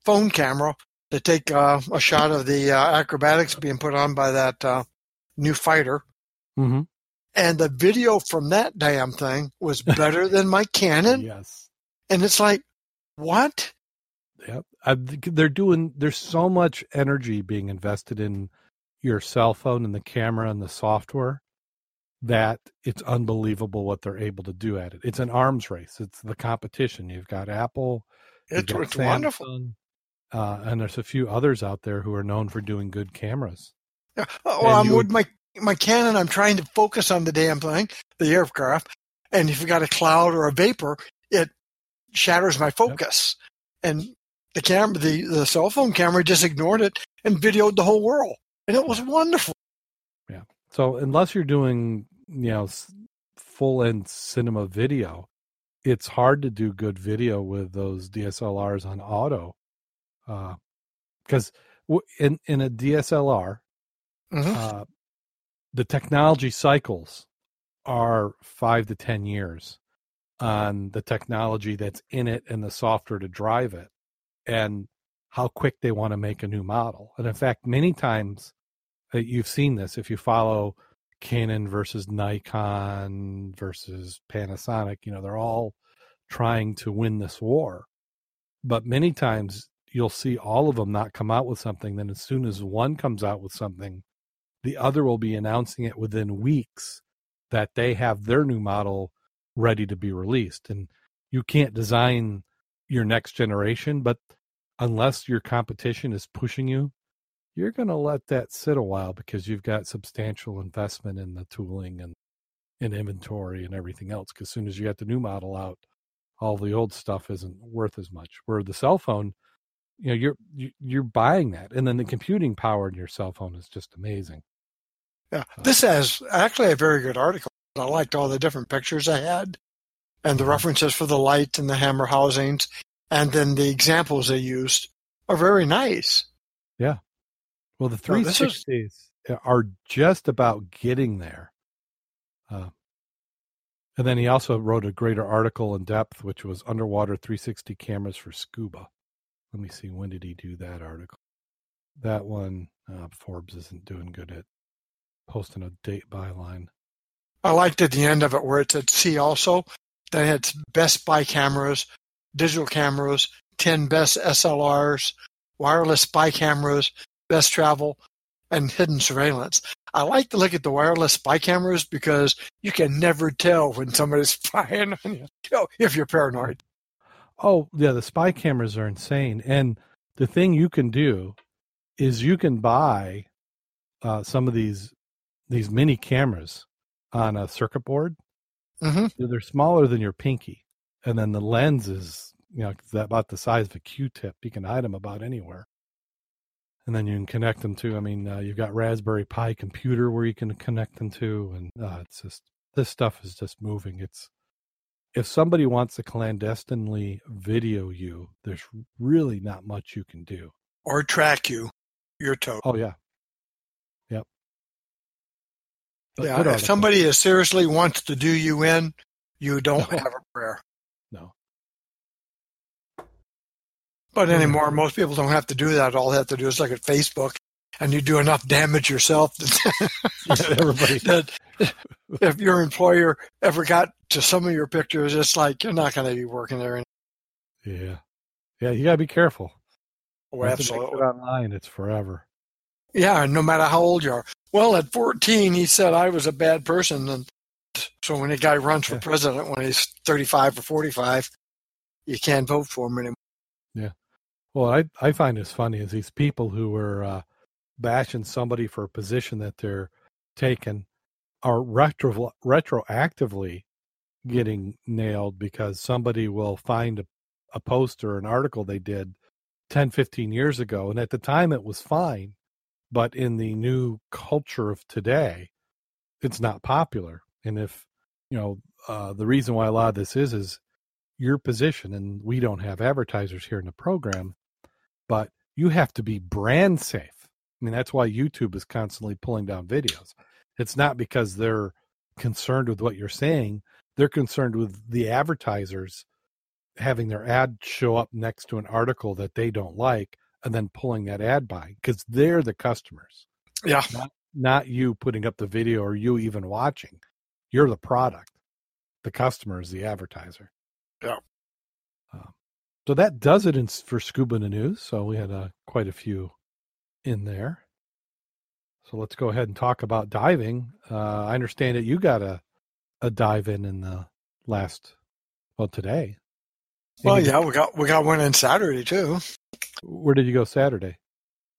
phone camera to take uh, a shot of the uh, acrobatics being put on by that uh, new fighter. Mhm. And the video from that damn thing was better than my Canon. yes. And it's like, what? Yep. I, they're doing. There's so much energy being invested in your cell phone and the camera and the software that it's unbelievable what they're able to do at it. It's an arms race. It's the competition. You've got Apple. you've It's, got it's wonderful. Uh, and there's a few others out there who are known for doing good cameras. Yeah. Well, And I'm you- with my my Canon. I'm trying to focus on the damn thing, the aircraft, and if you got a cloud or a vapor, it shatters my focus. And the camera, the the cell phone camera, just ignored it and videoed the whole world, and it was wonderful. Yeah. So unless you're doing, you know, full end cinema video, it's hard to do good video with those DSLRs on auto, because uh, in in a DSLR, mm-hmm. uh, the technology cycles are five to ten years on the technology that's in it and the software to drive it, and how quick they want to make a new model. And in fact, many times that you've seen this if you follow Canon versus Nikon versus Panasonic, you know, they're all trying to win this war. But many times you'll see all of them not come out with something. Then, as soon as one comes out with something, the other will be announcing it within weeks that they have their new model ready to be released. And you can't design your next generation, but unless your competition is pushing you you're going to let that sit a while because you've got substantial investment in the tooling and in inventory and everything else. Because as soon as you get the new model out, all the old stuff isn't worth as much. Where the cell phone, you know, you're you're buying that, and then the computing power in your cell phone is just amazing. Yeah, uh, this has actually a very good article. I liked all the different pictures I had, and the references for the light and the hammer housings, and then the examples they used are very nice. Yeah, well, the 360s is... are just about getting there. Uh, and then he also wrote a greater article in depth, which was underwater 360 cameras for scuba. Let me see, when did he do that article? That one, uh, Forbes isn't doing good at posting a date byline. I liked at the end of it where it said see also. They had best spy cameras, digital cameras, 10 best SLRs, wireless spy cameras, best travel, and hidden surveillance. I like to look at the wireless spy cameras because you can never tell when somebody's spying on you if you're paranoid. Oh, yeah, the spy cameras are insane. And the thing you can do is you can buy uh, some of these these mini cameras on a circuit board. Mm-hmm. They're smaller than your pinky, and then the lens is you know about the size of a Q-tip. You can hide them about anywhere and then you can connect them to. I mean, uh, you've got Raspberry Pi computer where you can connect them to, and uh, it's just this stuff is just moving. It's if somebody wants to clandestinely video you, there's really not much you can do or track you. You're total. Oh yeah, yep. But yeah, if somebody is seriously wants to do you in, you don't no. have a prayer. No. But anymore, most people don't have to do that. All they have to do is look at Facebook, and you do enough damage yourself that, everybody. that if your employer ever got to some of your pictures, it's like you're not going to be working there. Anymore. Yeah, yeah, you got to be careful. Oh, absolutely. It online, it's forever. Yeah, and no matter how old you are. Well, at 14, he said I was a bad person, and so when a guy runs for yeah. president when he's 35 or 45, you can't vote for him anymore. Yeah. Well, I I find this funny is these people who are uh, bashing somebody for a position that they're taking are retro retroactively getting nailed because somebody will find a, a post or an article they did 10 15 years ago and at the time it was fine but in the new culture of today it's not popular and if you know uh, the reason why a lot of this is is your position and we don't have advertisers here in the program but you have to be brand safe. I mean, that's why YouTube is constantly pulling down videos. It's not because they're concerned with what you're saying, they're concerned with the advertisers having their ad show up next to an article that they don't like and then pulling that ad by because they're the customers. Yeah. Not, not you putting up the video or you even watching. You're the product. The customer is the advertiser. Yeah. Um, so that does it in, for Scuba News. So we had uh, quite a few in there. So let's go ahead and talk about diving. Uh, I understand that you got a a dive in in the last well today. Well, yeah, we got we got one in Saturday too. Where did you go Saturday?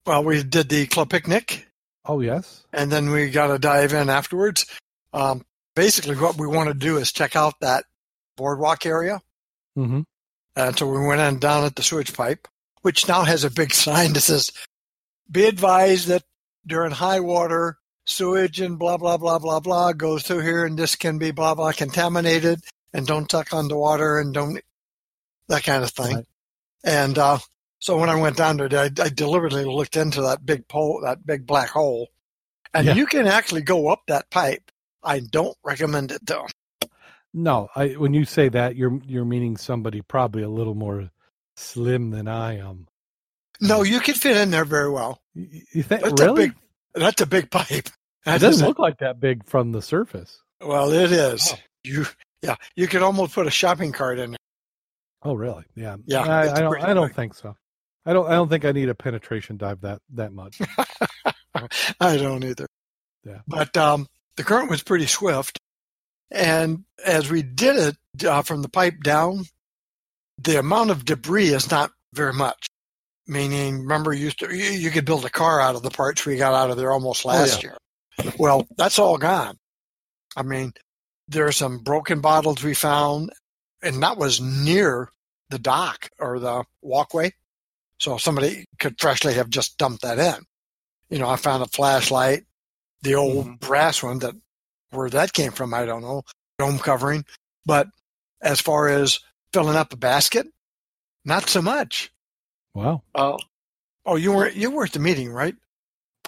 Well, we did the club picnic. Oh yes, and then we got to dive in afterwards. Um, basically, what we want to do is check out that boardwalk area. Mm-hmm. And so we went on down at the sewage pipe, which now has a big sign that says, be advised that during high water, sewage and blah, blah, blah, blah, blah goes through here and this can be blah, blah contaminated. and don't tuck underwater and don't that kind of thing. Right. And uh, so when I went down there, I, I deliberately looked into that big pole, that big black hole, and Yeah. you can actually go up that pipe. I don't recommend it though. No, I when you say that, you're you're meaning somebody probably a little more slim than I am. No, you can fit in there very well. You, think That's a really? big- That's a big pipe. it doesn't a- look like that big from the surface. well, it is. Oh. You, yeah, you could almost put a shopping cart in there. Oh, really? Yeah. Yeah, I, I don't. pretty I don't think so. I don't. I don't think I need a penetration dive that that much. I don't either. Yeah. But um, the current was pretty swift, and as we did it uh, from the pipe down, the amount of debris is not very much. Meaning, remember, you used to you, you could build a car out of the parts we got out of there almost Oh, last year. Well, that's all gone. I mean, there are some broken bottles we found, and that was near the dock or the walkway. So somebody could freshly have just dumped that in. You know, I found a flashlight, the old Mhm. brass one that where that came from, I don't know, dome covering. But as far as filling up a basket, not so much. Wow. Oh, oh, you weren't you were at the meeting, right?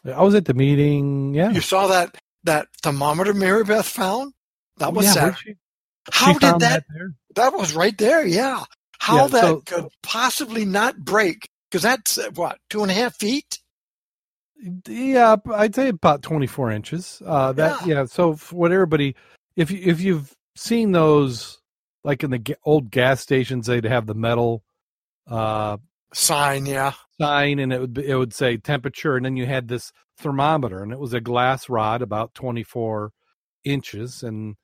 I was at the meeting. Yeah. You saw that that thermometer Mary Beth found? That was yeah, Saturday. she, How she did found that? there? That was right there. Yeah. How Yeah, that so- could possibly not break? Because that's uh, what two and a half feet. Yeah, I'd say about 24 inches. Uh, that yeah. So for what everybody, if you if you've seen those, like in the old gas stations, they'd have the metal uh, Sign, yeah. sign, and it would be, it would say temperature, and then you had this thermometer, and it was a glass rod about 24 inches, and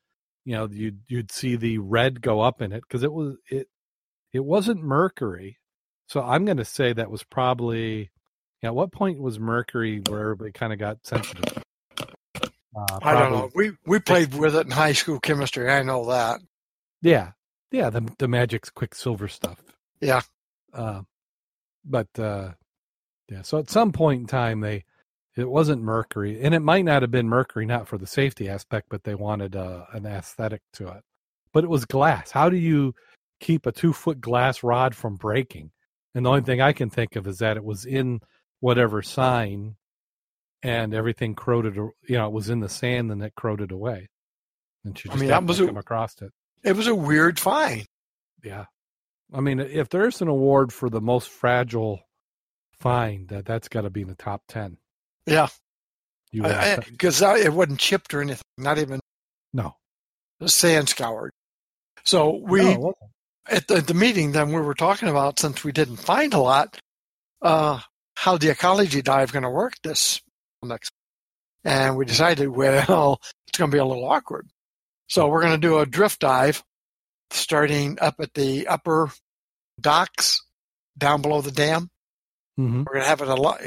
you know you'd you'd see the red go up in it because it was it it wasn't mercury. So I'm going to say that was probably. At what point was mercury where everybody kind of got sensitive? Uh, I don't know. We we played with it in high school chemistry. I know that. Yeah, yeah, the the magic's quicksilver stuff. Yeah. Uh, but uh, yeah, so at some point in time, they it wasn't mercury, and it might not have been mercury, not for the safety aspect, but they wanted uh, an aesthetic to it. But it was glass. How do you keep a two foot glass rod from breaking? And the only thing I can think of is that it was in whatever sign, and everything corroded. You know, it was in the sand, and it corroded away. And she I just mean, that was a- across it. It was a weird find. Yeah. I mean, if there's an award for the most fragile find, that that's got to be in the top 10. Yeah, because it wasn't chipped or anything. Not even no. The sand scoured. So we No. At, the, at the meeting then we were talking about since we didn't find a lot, uh, how the ecology dive going to work this next, and we decided well it's going to be a little awkward, so we're going to do a drift dive, starting up at the upper docks down below the dam. Mhm. We're going to have it a lot,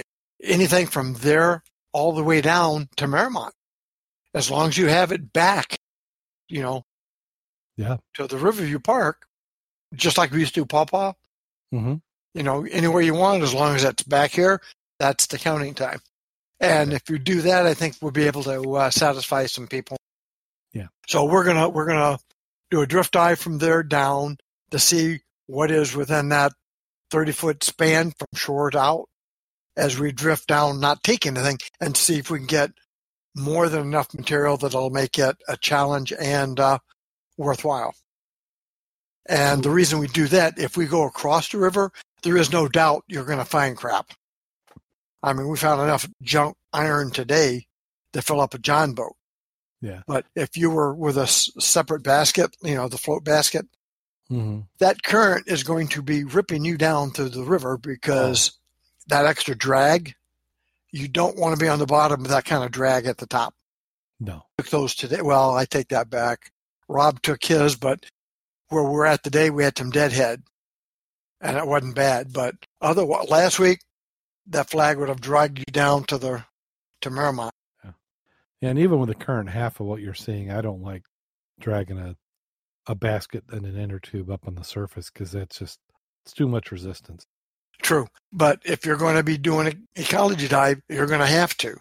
anything from there all the way down to Merrimont, as long as you have it back, you know, Yeah. to the Riverview Park, just like we used to do Paw Paw. Mhm. You know, anywhere you want, as long as that's back here, that's the counting time. And if you do that, I think we'll be able to uh, satisfy some people. Yeah. So we're gonna we're gonna do a drift dive from there down to see what is within that thirty foot span from shore to out as we drift down, not take anything, and see if we can get more than enough material that'll make it a challenge and uh, worthwhile. And the reason we do that, if we go across the river, there is no doubt you're going to find crap. I mean, we found enough junk iron today to fill up a John boat. Yeah. But if you were with a s- separate basket, you know, the float basket, Mhm. that current is going to be ripping you down through the river because Oh. that extra drag, you don't want to be on the bottom of that kind of drag at the top. No. Took those today. Well, I take that back. Rob took his, but where we're at today, we had some deadhead, and it wasn't bad. But other last week, that flag would have dragged you down to the to Merrimont. And even with the current half of what you're seeing, I don't like dragging a a basket and an inner tube up on the surface because that's just it's too much resistance. True, but if you're going to be doing an ecology dive, you're going to have to,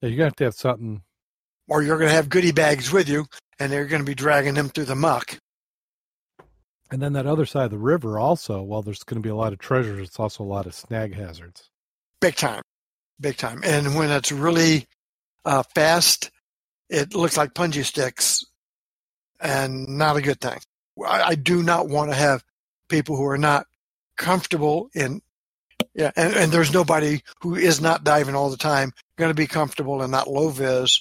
Yeah, you're gonna have to have something. or you're going to have goodie bags with you, and they're going to be dragging them through the muck. And then that other side of the river, also, while there's going to be a lot of treasures, it's also a lot of snag hazards. Big time, big time. And when it's really uh, fast, it looks like punji sticks, and not a good thing. I, I do not want to have people who are not comfortable in yeah, and, and there's nobody who is not diving all the time going to be comfortable in that low vis,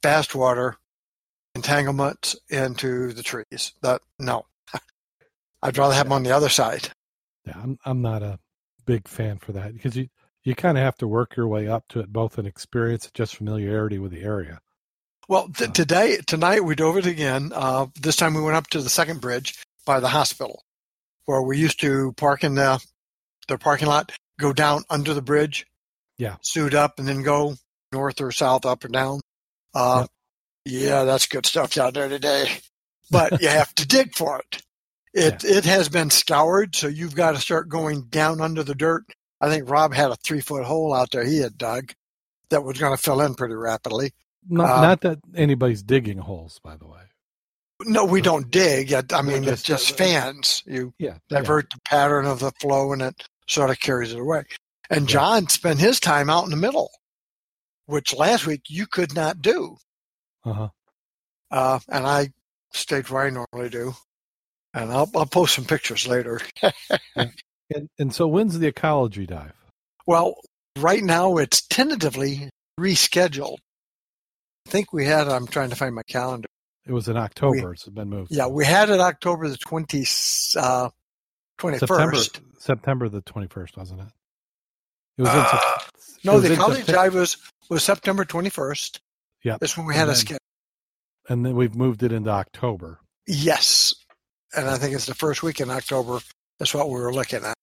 fast water entanglement into the trees. That no, I'd rather have them on the other side. Yeah, I'm I'm not a big fan for that because you you kind of have to work your way up to it, both in experience and just familiarity with the area. Well, th- uh, today tonight we dove it again. Uh, this time we went up to the second bridge by the hospital, where we used to park in the the parking lot, go down under the bridge, yeah, suit up, and then go north or south, up or down. Uh, yep. Yeah, that's good stuff down there today. But you have to dig for it. It yeah. it has been scoured, so you've got to start going down under the dirt. I think Rob had a three foot hole out there he had dug that was going to fill in pretty rapidly. Not, um, not that anybody's digging holes, by the way. No, we don't dig. I mean, just, it's just fans. You yeah, divert yeah. the pattern of the flow, and it sort of carries it away. And John spent his time out in the middle, which last week you could not do. Uh-huh. Uh, and I stayed where I normally do. And I'll, I'll post some pictures later. and, and so when's the ecology dive? Well, right now it's tentatively rescheduled. I think we had, I'm trying to find my calendar. It was in October. We, it's been moved. Yeah, we had it October the 20, uh, 21st. September, September the 21st, wasn't it? It was uh, in, no, the college dive was, was September 21st. Yeah. That's when we had a schedule. And then we've moved it into October. Yes. And I think it's the first week in October. That's what we were looking at.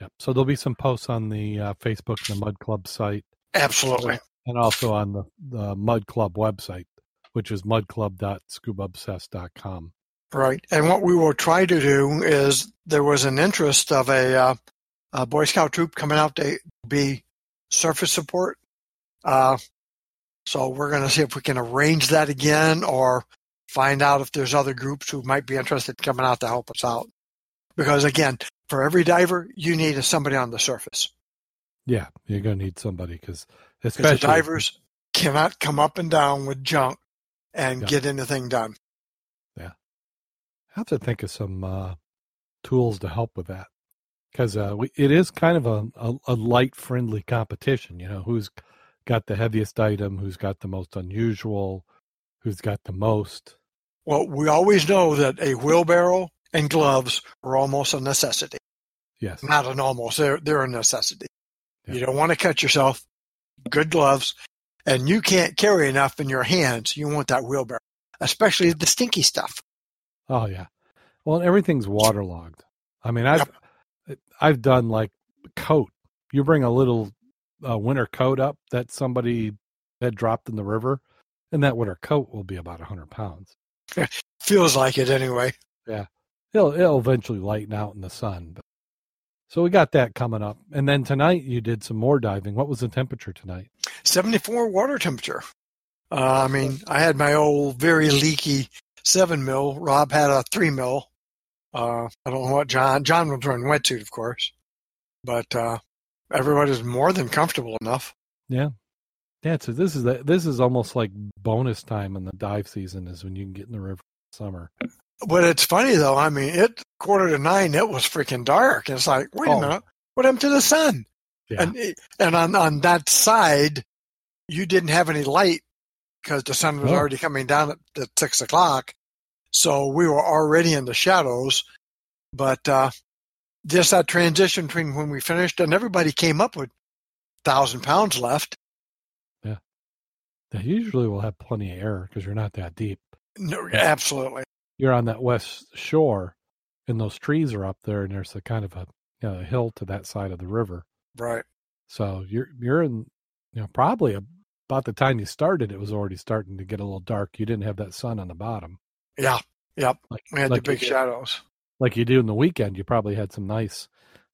Yep. So there'll be some posts on the uh, Facebook and the Mud Club site. Absolutely. And also on the, the Mud Club website, which is mudclub.scubaobsessed.com. Right. And what we will try to do is there was an interest of a, uh, a Boy Scout troop coming out to be surface support. Uh, so we're going to see if we can arrange that again or find out if there's other groups who might be interested in coming out to help us out. Because again, for every diver, you need somebody on the surface. Yeah, you're going to need somebody because especially the divers cannot come up and down with junk and yeah. get anything done. Yeah, I have to think of some uh, tools to help with that because uh, it is kind of a, a, a light, friendly competition. You know, who's got the heaviest item, who's got the most unusual, who's got the most. Well, we always know that a wheelbarrow and gloves are almost a necessity. Yes. Not an almost, they're, they're a necessity. Yeah. You don't want to cut yourself. Good gloves. And you can't carry enough in your hands. You want that wheelbarrow, especially the stinky stuff. Oh, yeah. Well, everything's waterlogged. I mean, I've yep. I've done like coat. You bring a little uh, winter coat up that somebody had dropped in the river, and that winter coat will be about a hundred pounds. Feels like it anyway. Yeah, it'll it'll eventually lighten out in the sun. But so we got that coming up, and then tonight you did some more diving. What was the temperature tonight? Seventy four water temperature. Uh, I mean, I had my old very leaky seven mil. Rob had a three mil. Uh, I don't know what John. John was wearing wetsuit, of course, but uh, everybody's more than comfortable enough. Yeah, yeah. So this is the, this is almost like bonus time in the dive season is when you can get in the river in summer. But it's funny though. I mean, it quarter to nine. It was freaking dark. It's like, wait oh. a minute, what happened to the sun? Yeah. And and on on that side, you didn't have any light because the sun was oh. already coming down at, at, six o'clock. So we were already in the shadows. But uh, just that transition between when we finished and everybody came up with thousand pounds left. They usually will have plenty of air because you're not that deep. No, absolutely. You're on that west shore, and those trees are up there, and there's a kind of a, you know, a hill to that side of the river. Right. So you're you're in, you know, probably a, about the time you started, it was already starting to get a little dark. You didn't have that sun on the bottom. Yeah. Yep. Like, we had like the big shadows like you do in the weekend, you probably had some nice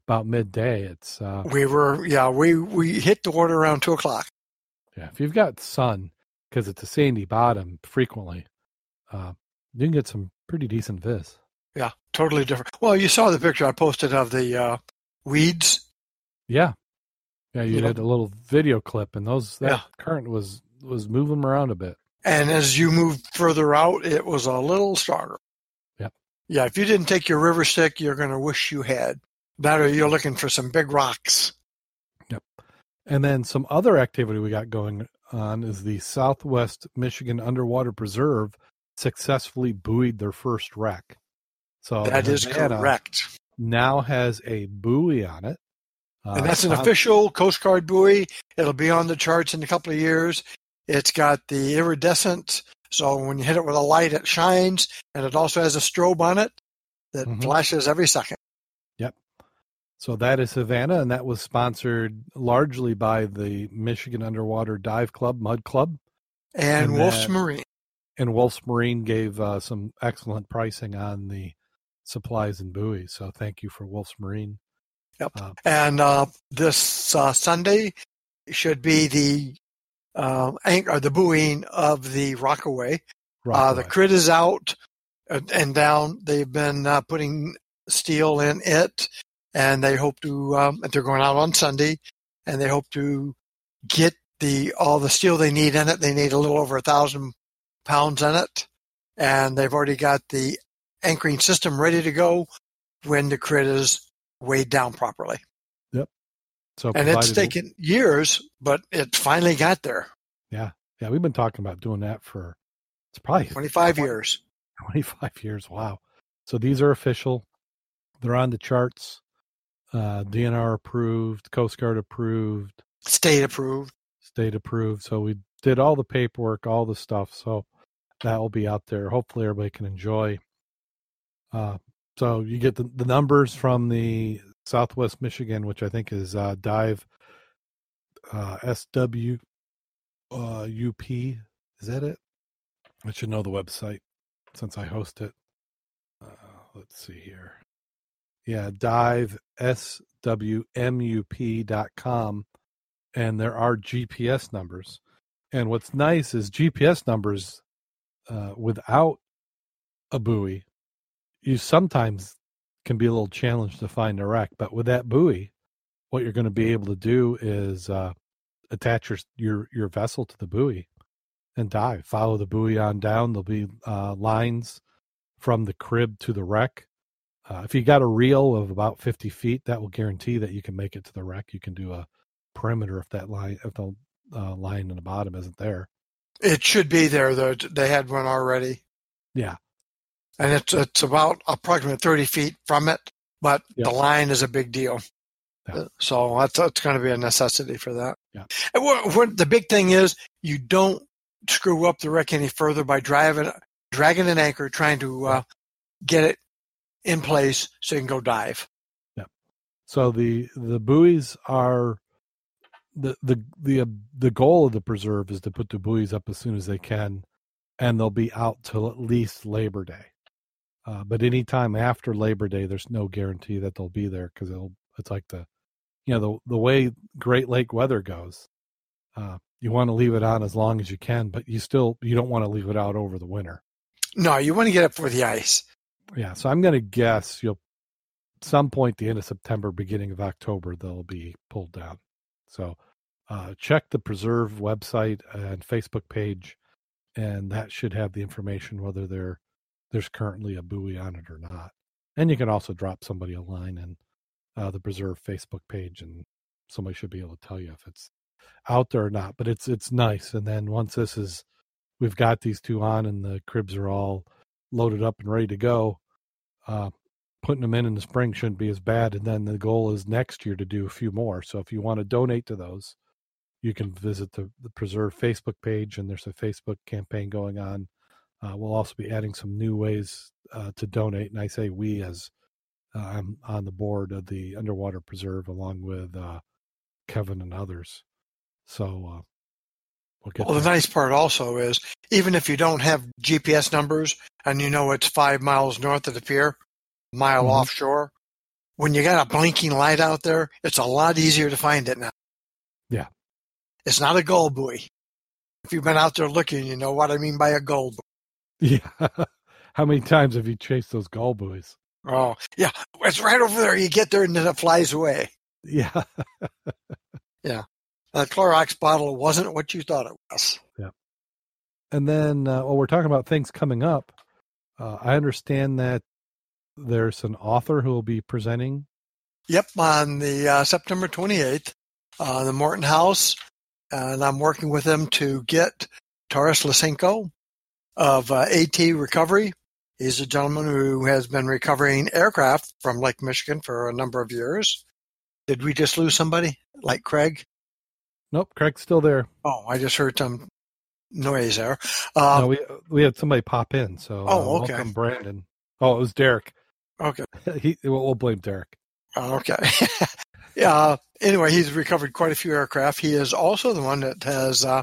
about midday. It's uh, we were yeah we we hit the water around two o'clock. Yeah, if you've got sun because it's a sandy bottom frequently, uh, you can get some pretty decent vis. Yeah, totally different. Well, you saw the picture I posted of the uh, weeds. Yeah, yeah. You You know- did a little video clip, and those that Yeah. current was was moving around a bit. And as you moved further out, it was a little stronger. Yep. Yeah, if you didn't take your river stick, you're going to wish you had. That or you're looking for some big rocks. And then some other activity we got going on is the Southwest Michigan Underwater Preserve successfully buoyed their first wreck. So that is correct. Now has a buoy on it. Uh, And that's an official Coast Guard buoy. It'll be on the charts in a couple of years. It's got the iridescent, so when you hit it with a light, it shines, and it also has a strobe on it that Mhm. flashes every second. So that is Havana, and that was sponsored largely by the Michigan Underwater Dive Club, Mud Club, And, And Wolf's that- Marine. and Wolf's Marine gave uh, some excellent pricing on the supplies and buoys. So thank you for Wolf's Marine. Yep. And uh, this uh, Sunday should be the uh, anchor, the buoying of the Rockaway. Uh, the Rockaway. crib is out and, and down. They've been uh, putting steel in it, and they hope to. Um, they're going out on Sunday, and they hope to get the all the steel they need in it. They need a little over a thousand pounds in it, and they've already got the anchoring system ready to go when the crib is weighed down properly. Yep. So And it's taken years, but it finally got there. yeah, yeah, we've been talking about doing that for it's probably 25 years. 25 years. Wow. So these are official. They're on the charts. Uh, DNR approved, Coast Guard approved, State approved. state approved. So we did all the paperwork, all the stuff. So that will be out there. Hopefully everybody can enjoy. Uh, so you get the, the numbers from the Southwest Michigan, which I think is uh, Dive uh, SW uh, UP. Is that it? I should know the website since I host it. Uh, let's see here. Yeah, dive swmup.com and there are GPS numbers. And what's nice is GPS numbers uh, without a buoy, you sometimes can be a little challenged to find a wreck. But with that buoy, what you're going to be able to do is uh, attach your, your your vessel to the buoy and dive. Follow the buoy on down. There'll be uh, lines from the crib to the wreck. Uh, if you got a reel of about 50 feet, that will guarantee that you can make it to the wreck. You can do a perimeter if that line, if the uh, line in the bottom isn't there. It should be there, though. They had one already. Yeah, And it's, it's about approximately 30 feet from it, but Yeah. the line is a big deal. Yeah. Uh, So that's, that's going to be a necessity for that. Yeah. And what, what the big thing is, you don't screw up the wreck any further by driving, dragging an anchor, trying to uh, get it in place so you can go dive. Yeah. So the the buoys are the the the uh, the goal of the preserve is to put the buoys up as soon as they can, and they'll be out till at least Labor Day. Uh, but anytime after Labor Day, there's no guarantee that they'll be there because it'll it's like the you know the the way Great Lake weather goes. Uh, you want to leave it on as long as you can, but you still you don't want to leave it out over the winter. No, you want to get it for the ice. Yeah, so I'm going to guess you'll some point the end of September, beginning of October, they'll be pulled down. So uh, check the preserve website and Facebook page, and that should have the information whether there there's currently a buoy on it or not. And you can also drop somebody a line in uh, the preserve Facebook page, and somebody should be able to tell you if it's out there or not. But it's it's nice. And then once this is, we've got these two on, and the cribs are all loaded up and ready to go. Uh, putting them in in the spring shouldn't be as bad. And then the goal is next year to do a few more. So if you want to donate to those, you can visit the, the Preserve Facebook page, and there's a Facebook campaign going on. Uh, we'll also be adding some new ways uh, to donate, and I say we as uh, I'm on the board of the Underwater Preserve along with uh, Kevin and others. So uh, we'll. Well, the nice part also is even if you don't have GPS numbers and you know it's five miles north of the pier, a mile Mhm. offshore, when you got a blinking light out there, it's a lot easier to find it now. Yeah. It's not a gull buoy. If you've been out there looking, you know what I mean by a gull buoy. Yeah. How many times have you chased those gull buoys? Oh, yeah. It's right over there. You get there and then it flies away. Yeah. yeah. That Clorox bottle wasn't what you thought it was. Yeah. And then, uh, well, we're talking about things coming up. Uh, I understand that there's an author who will be presenting. Yep, on the uh, September 28th, uh, the Morton House, and I'm working with them to get Taras Lyssenko of uh, AT Recovery. He's a gentleman who has been recovering aircraft from Lake Michigan for a number of years. Did we just lose somebody like Craig? Nope, Craig's still there. Oh, I just heard some noise there. Uh, no, we we had somebody pop in. So oh, uh, okay. welcome, Brandon. Oh, it was Derek. Okay, he we'll, blame Derek. Okay. yeah. Anyway, he's recovered quite a few aircraft. He is also the one that has uh,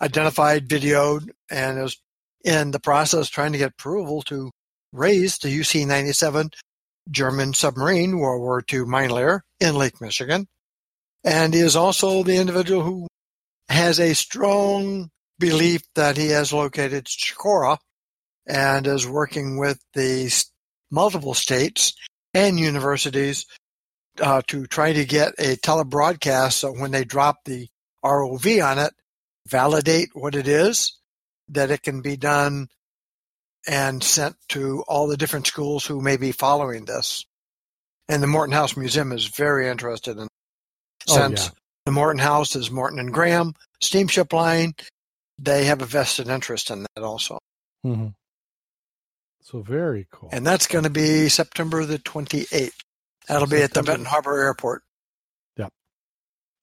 identified, videoed, and is in the process trying to get approval to raise the UC-97 German submarine World War II mine layer in Lake Michigan. And he is also the individual who has a strong belief that he has located Chicora and is working with the multiple states and universities uh, to try to get a telebroadcast so when they drop the ROV on it, validate what it is, that it can be done and sent to all the different schools who may be following this. And the Morton House Museum is very interested in since oh, yeah. the Morton House is Morton and Graham steamship line, they have a vested interest in that also. Mm-hmm. So very cool. And that's going to be September the 28th. That'll be at the Benton Harbor Airport. Yep.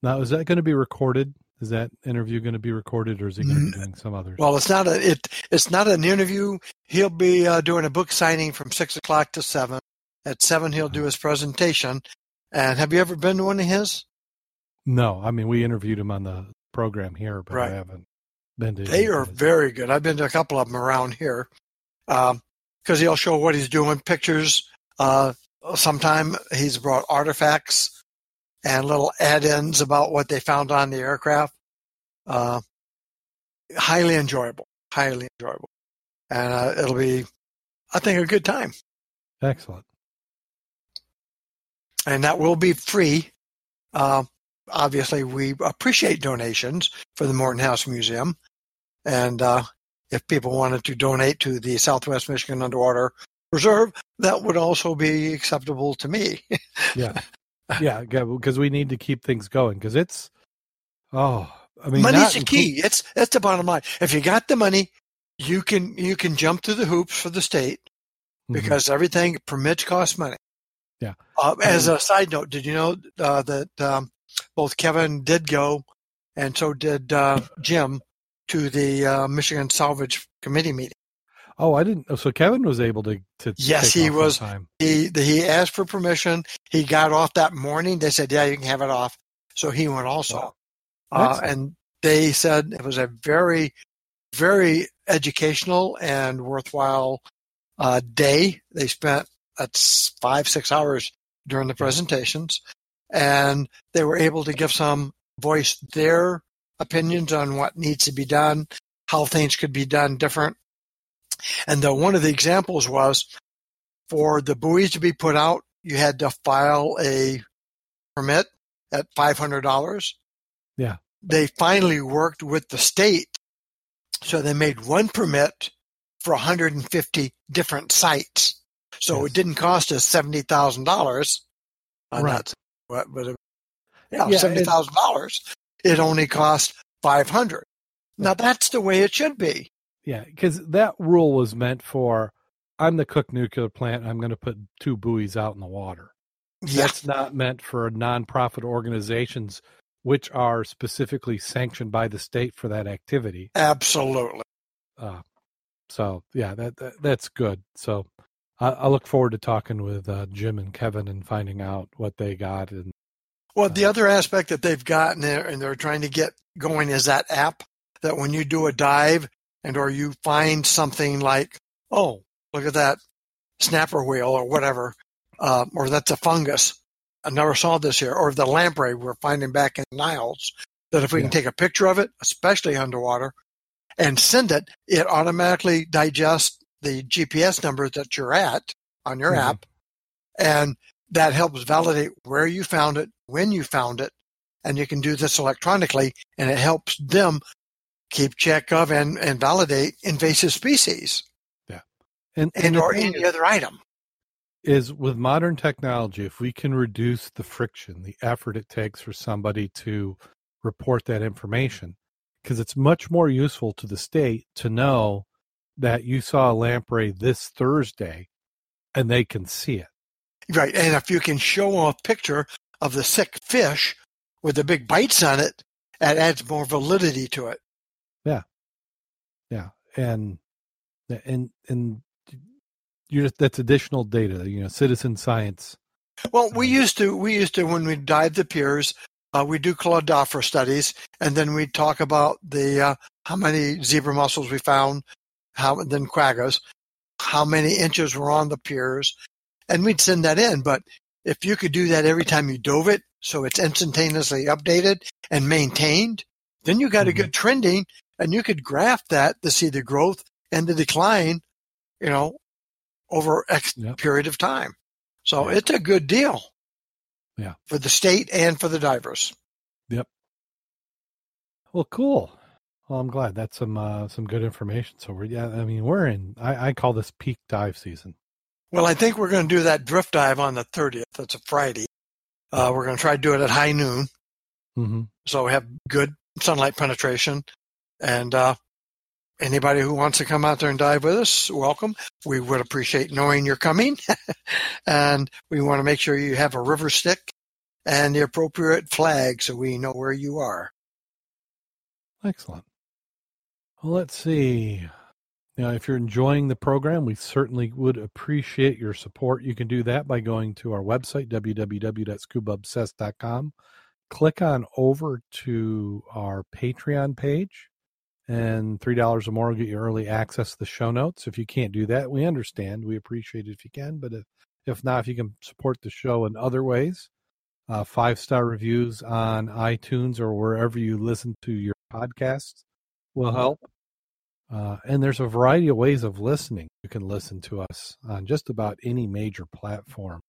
Now, is that going to be recorded? Is that interview going to be recorded, or is he going to be doing some other? Well, it's not a it. It's not an interview. He'll be uh, doing a book signing from six o'clock to seven. At seven, he'll do his presentation. And have you ever been to one of his? No, I mean we interviewed him on the program here, but right. I haven't been to. They are very good. I've been to a couple of them around here, because um, he'll show what he's doing, pictures. Uh, sometime he's brought artifacts and little add-ins about what they found on the aircraft. Uh, highly enjoyable, highly enjoyable, and uh, it'll be, I think, a good time. Excellent. And that will be free. Uh, obviously, we appreciate donations for the Morton House Museum, and uh, if people wanted to donate to the Southwest Michigan Underwater Reserve, that would also be acceptable to me. yeah yeah, because we need to keep things going because it's oh, I mean, money's the key. It's that's the bottom line. If you got the money, you can you can jump through the hoops for the state mm-hmm. because everything permits cost money. Yeah. Uh, as a side note, did you know uh, that um, both Kevin did go, and so did uh, Jim, to the uh, Michigan Salvage Committee meeting. Oh, I didn't. So Kevin was able to. to yes, he was. He he asked for permission. He got off that morning. They said, "Yeah, you can have it off." So he went also, wow. uh, and they said it was a very, very educational and worthwhile uh, day. They spent that's five six hours during the presentations, and they were able to give some voice their opinions on what needs to be done, how things could be done different and the, one of the examples was for the buoys to be put out, you had to file a permit at $500. Yeah. They finally worked with the state. So they made one permit for 150 different sites. So yes. it didn't cost us $70,000. Uh, right. What, but it, yeah, yeah $70,000. It only cost 500. Now that's the way it should be. Yeah, because that rule was meant for I'm the Cook nuclear plant. I'm going to put two buoys out in the water. Yeah. That's not meant for nonprofit organizations, which are specifically sanctioned by the state for that activity. Absolutely. Uh, so yeah, that, that, that's good. So I, I, look forward to talking with uh, Jim and Kevin and finding out what they got. And well, the uh, other aspect that they've gotten there and they're trying to get going is that app that when you do a dive, and or you find something like, oh, look at that snapper wheel or whatever, uh, or that's a fungus. I never saw this here, or the lamprey we're finding back in Niles. That if we yeah. can take a picture of it, especially underwater, and send it, it automatically digests the GPS number that you're at on your Mhm. app. And that helps validate where you found it, when you found it. And you can do this electronically and it helps them keep check of and, and validate invasive species And, and the or any other item. is with modern technology, if we can reduce the friction, the effort it takes for somebody to report that information, because it's much more useful to the state to know that you saw a lamprey this Thursday and they can see it. Right. And if you can show a picture of the sick fish with the big bites on it, that adds more validity to it. Yeah. Yeah. And, and, and you just, that's additional data, you know, citizen science. Well, we Um, used to, we used to, when we dive the piers, uh, we do Cladophora studies, and then we talk about the, uh, how many zebra mussels we found, how, then quaggas, how many inches were on the piers, and we'd send that in. But if you could do that every time you dove it, so it's instantaneously updated and maintained, then you got a Mhm. good trending, and you could graph that to see the growth and the decline, you know, over X Yep. period of time. So it's a good deal. Yeah. For the state and for the divers. Yep. Well, cool. Well, I'm glad that's some, uh, some good information. So we're, yeah, I mean, we're in, I, I call this peak dive season. Well, I think we're going to do that drift dive on the 30th. That's a Friday. Uh, we're going to try to do it at high noon. Mm-hmm. So we have good sunlight penetration. And uh, anybody who wants to come out there and dive with us, welcome. We would appreciate knowing you're coming. and we want to make sure you have a river stick and the appropriate flag so we know where you are. Excellent. Well, let's see. Now, if you're enjoying the program, we certainly would appreciate your support. You can do that by going to our website, www.scubaobsessed.com. Click on over to our Patreon page, and $3 or more will get you early access to the show notes. If you can't do that, we understand. We appreciate it if you can, but if, if not, if you can support the show in other ways, uh, five star reviews on iTunes or wherever you listen to your podcasts will help. Uh, and there's a variety of ways of listening. You can listen to us on just about any major platform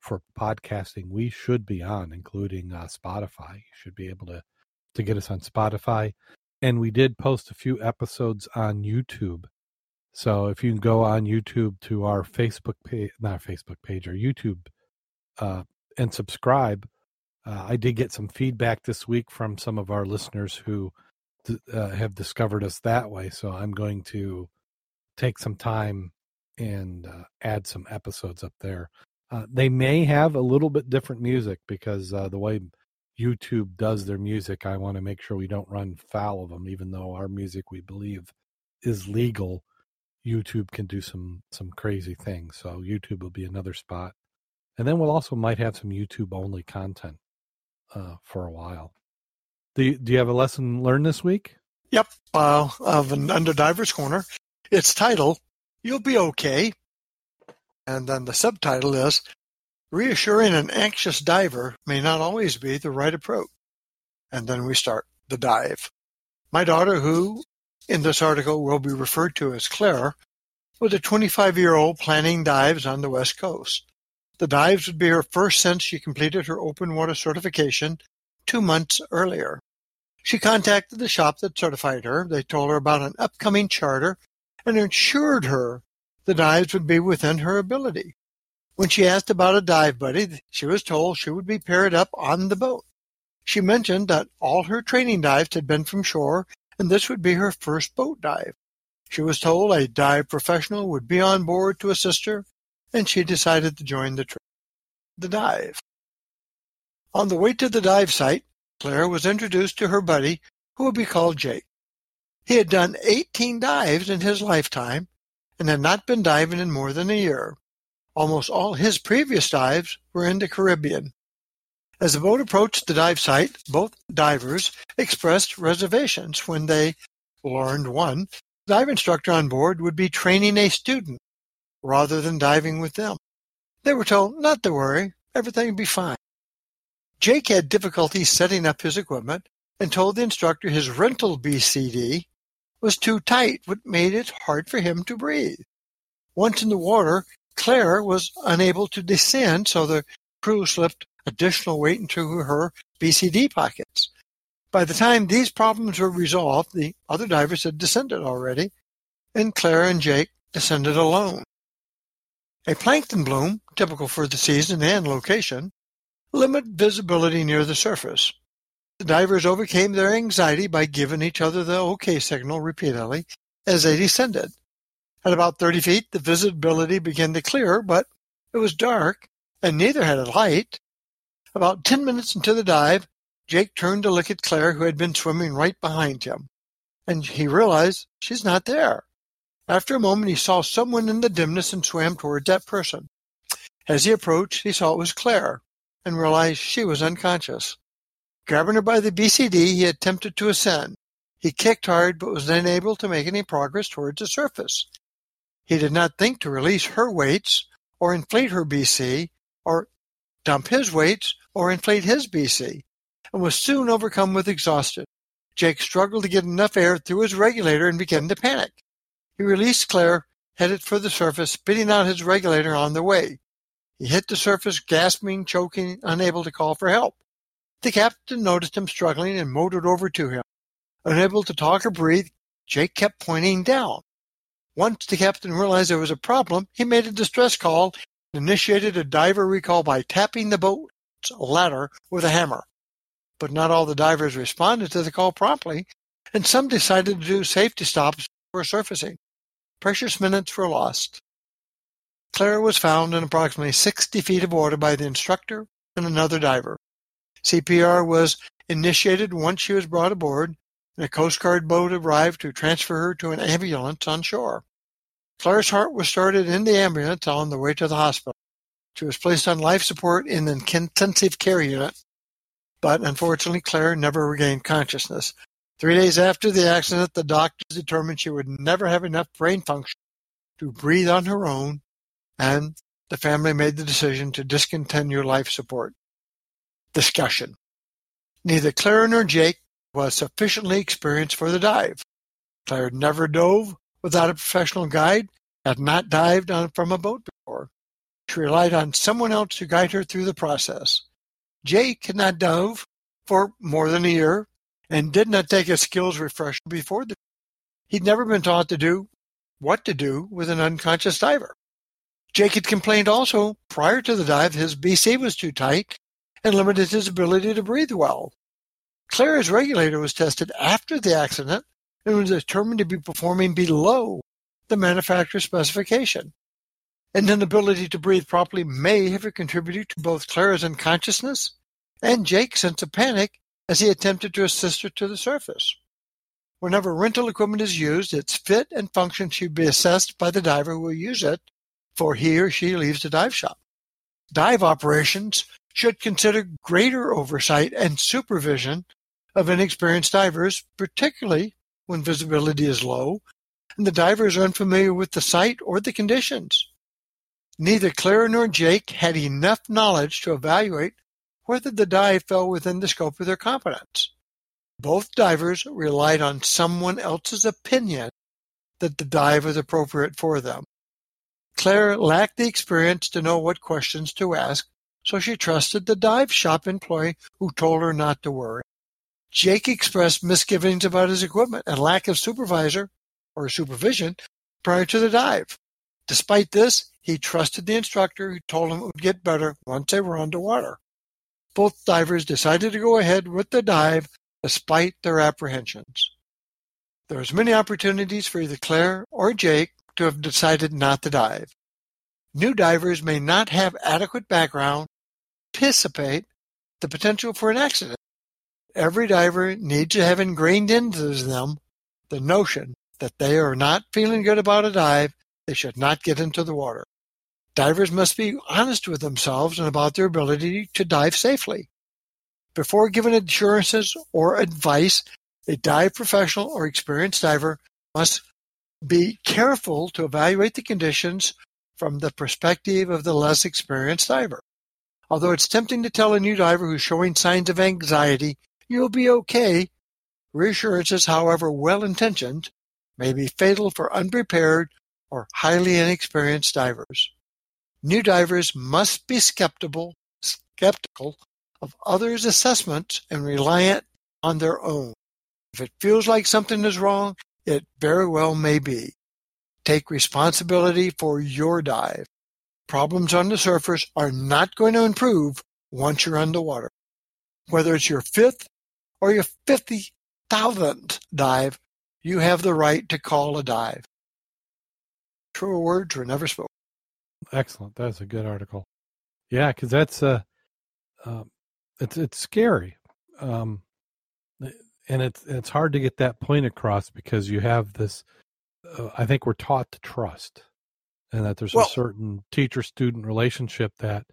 for podcasting we should be on, including uh, Spotify. You should be able to, to get us on Spotify. And we did post a few episodes on YouTube. So if you can go on YouTube to our Facebook page, not our Facebook page, our YouTube, uh, and subscribe. Uh, I did get some feedback this week from some of our listeners who uh, have discovered us that way. So I'm going to take some time and uh, add some episodes up there. Uh, they may have a little bit different music because uh, the way YouTube does their music, I want to make sure we don't run foul of them, even though our music we believe is legal. YouTube can do some some crazy things, so YouTube will be another spot, and then we'll also might have some YouTube only content uh, for a while. Do you, do you have a lesson learned this week? Yep, uh, of an Under Divers Corner. It's title, "You'll Be Okay," and then the subtitle is "Reassuring an anxious diver may not always be the right approach." And then we start the dive. My daughter, who in this article will be referred to as Claire, was a 25-year-old planning dives on the West Coast. The dives would be her first since she completed her open water certification two months earlier. She contacted the shop that certified her. They told her about an upcoming charter and assured her the dives would be within her ability. When she asked about a dive buddy, she was told she would be paired up on the boat. She mentioned that all her training dives had been from shore and this would be her first boat dive. She was told a dive professional would be on board to assist her and she decided to join the, trip. the dive. On the way to the dive site, Claire was introduced to her buddy, who would be called Jake. He had done 18 dives in his lifetime and had not been diving in more than a year. Almost all his previous dives were in the Caribbean. As the boat approached the dive site, both divers expressed reservations when they learned one, dive instructor on board would be training a student rather than diving with them. They were told not to worry, everything would be fine. Jake had difficulty setting up his equipment and told the instructor his rental BCD was too tight, which made it hard for him to breathe. Once in the water, Claire was unable to descend, so the crew slipped additional weight into her BCD pockets. By the time these problems were resolved, the other divers had descended already, and Claire and Jake descended alone. A plankton bloom, typical for the season and location, limit visibility near the surface. The divers overcame their anxiety by giving each other the OK signal repeatedly as they descended. At about 30 feet, the visibility began to clear, but it was dark, and neither had a light. About 10 minutes into the dive, Jake turned to look at Claire, who had been swimming right behind him, and he realized she's not there. After a moment, he saw someone in the dimness and swam towards that person. As he approached, he saw it was Claire and realized she was unconscious. Grabbing her by the BCD, he attempted to ascend. He kicked hard but was unable to make any progress towards the surface. He did not think to release her weights or inflate her BC or dump his weights or inflate his BC and was soon overcome with exhaustion. Jake struggled to get enough air through his regulator and began to panic. He released Claire, headed for the surface, spitting out his regulator on the way. He hit the surface, gasping, choking, unable to call for help. The captain noticed him struggling and motored over to him. Unable to talk or breathe, Jake kept pointing down. Once the captain realized there was a problem, he made a distress call and initiated a diver recall by tapping the boat's ladder with a hammer. But not all the divers responded to the call promptly, and some decided to do safety stops before surfacing. Precious minutes were lost. Claire was found in approximately 60 feet of water by the instructor and another diver. CPR was initiated once she was brought aboard, and a Coast Guard boat arrived to transfer her to an ambulance on shore. Claire's heart was started in the ambulance on the way to the hospital. She was placed on life support in an intensive care unit, but unfortunately Claire never regained consciousness. Three days after the accident, the doctors determined she would never have enough brain function to breathe on her own and the family made the decision to discontinue life support. Discussion. Neither Claire nor Jake was sufficiently experienced for the dive. Claire never dove without a professional guide, had not dived on, from a boat before. She relied on someone else to guide her through the process. Jake had not dove for more than a year and did not take a skills refresher before the He'd never been taught to do what to do with an unconscious diver. Jake had complained also prior to the dive his BC was too tight and limited his ability to breathe well. Claire's regulator was tested after the accident and was determined to be performing below the manufacturer's specification. An inability to breathe properly may have contributed to both Claire's unconsciousness and Jake's sense of panic as he attempted to assist her to the surface. Whenever rental equipment is used, its fit and function should be assessed by the diver who will use it before he or she leaves the dive shop. Dive operations should consider greater oversight and supervision of inexperienced divers, particularly when visibility is low and the divers are unfamiliar with the site or the conditions. Neither Clara nor Jake had enough knowledge to evaluate whether the dive fell within the scope of their competence. Both divers relied on someone else's opinion that the dive was appropriate for them. Claire lacked the experience to know what questions to ask, so she trusted the dive shop employee who told her not to worry. Jake expressed misgivings about his equipment and lack of supervisor or supervision prior to the dive. Despite this, he trusted the instructor who told him it would get better once they were underwater. Both divers decided to go ahead with the dive despite their apprehensions. There was many opportunities for either Claire or Jake to have decided not to dive. New divers may not have adequate background to anticipate the potential for an accident. Every diver needs to have ingrained into them the notion that they are not feeling good about a dive, they should not get into the water. Divers must be honest with themselves and about their ability to dive safely. Before giving assurances or advice, a dive professional or experienced diver must be careful to evaluate the conditions from the perspective of the less experienced diver. Although it's tempting to tell a new diver who's showing signs of anxiety, you'll be okay, reassurances, however well intentioned, may be fatal for unprepared or highly inexperienced divers. New divers must be skeptical, skeptical of others' assessments and reliant on their own. If it feels like something is wrong, it very well may be. Take responsibility for your dive. Problems on the surface are not going to improve once you're underwater. Whether it's your fifth or your 50,000th dive, you have the right to call a dive. Truer words were never spoken. Excellent. That's a good article. Yeah, because that's uh, uh, it's it's scary, um, and it's it's hard to get that point across because you have this. Uh, I think we're taught to trust, and that there's Well- a certain teacher-student relationship that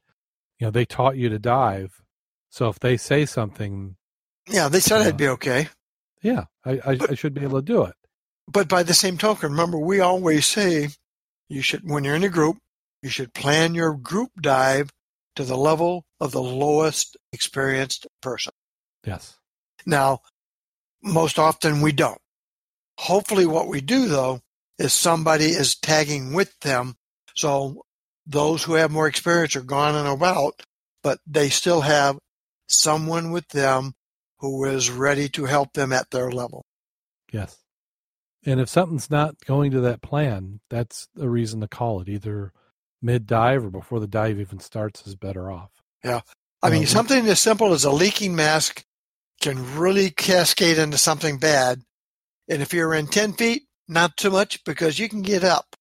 you know they taught you to dive. So if they say something, Yeah, they said Yeah. I'd be okay. yeah, I, I, But- I should be able to do it. But by the same token, remember, we always say you should, when you're in a group, you should plan your group dive to the level of the lowest experienced person. Yes. Now, most often we don't. Hopefully, what we do though is somebody is tagging with them. So those who have more experience are gone and about, but they still have someone with them who is ready to help them at their level. Yes. And if something's not going to that plan, that's a reason to call it. Either mid dive or before the dive even starts is better off. Yeah. I mean, Uh, something as simple as a leaking mask can really cascade into something bad. And if you're in 10 feet, not too much because you can get up.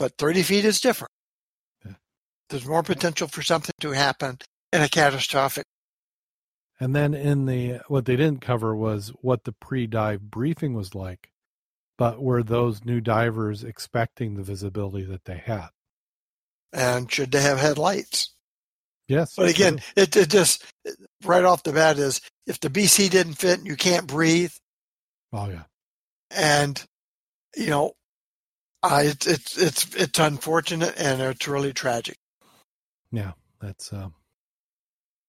But 30 feet is different. Yeah. There's more potential for something to happen in a catastrophic. And then in the what they didn't cover was what the pre-dive briefing was like, but were those new divers expecting the visibility that they had? And should they have headlights? Yes. But again, it, it just right off the bat is if the BC didn't fit and you can't breathe, oh yeah, and you know, I it's it's it's it's unfortunate and it's really tragic. yeah, that's um,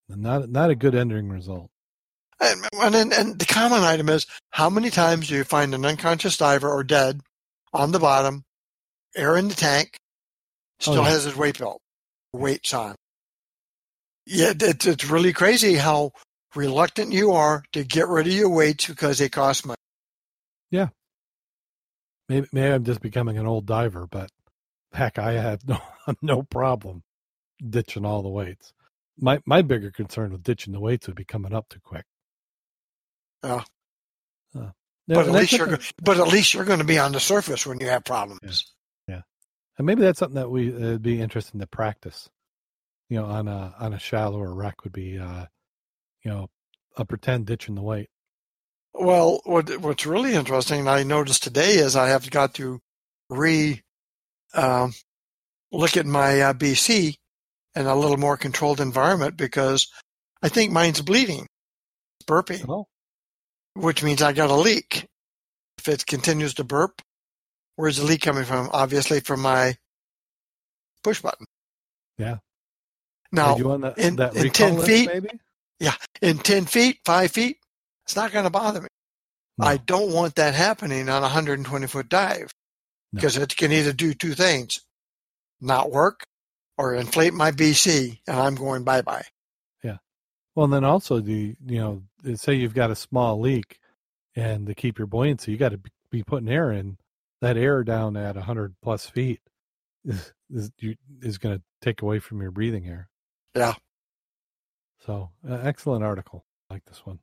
not not a good ending result. And, and and the common item is how many times do you find an unconscious diver or dead on the bottom, air in the tank, still Oh, yeah. has his weight belt, weights on. Yeah, it's it's really crazy how reluctant you are to get rid of your weights because they cost money. Yeah. Maybe, maybe I'm just becoming an old diver, but heck, I have no no problem ditching all the weights. My my bigger concern with ditching the weights would be coming up too quick. Yeah. Uh, But at least you're but at least you're going to be on the surface when you have problems. Yeah. And maybe that's something that we uh, would be interested in to practice. You know, on a on a shallower wreck would be, uh, you know, a pretend ditch in the weight. Well, what what's really interesting I noticed today is I have got to re um, look at my uh, BC in a little more controlled environment because I think mine's bleeding, burping, Oh, which means I got a leak. If it continues to burp, where's the leak coming from? Obviously from my push button. Yeah. Now, that, in- that in 10 list, feet, maybe? Yeah, in 10 feet, 5 feet, it's not going to bother me. No. I don't want that happening on a 120 foot dive No. because it can either do two things not work or inflate my BC and I'm going bye bye. Yeah. Well, and then also the you know, say you've got a small leak, and to keep your buoyancy, you got to be putting air in. That air down at hundred plus feet is is, is going to take away from your breathing air. Yeah. So, uh, excellent article. I like this one.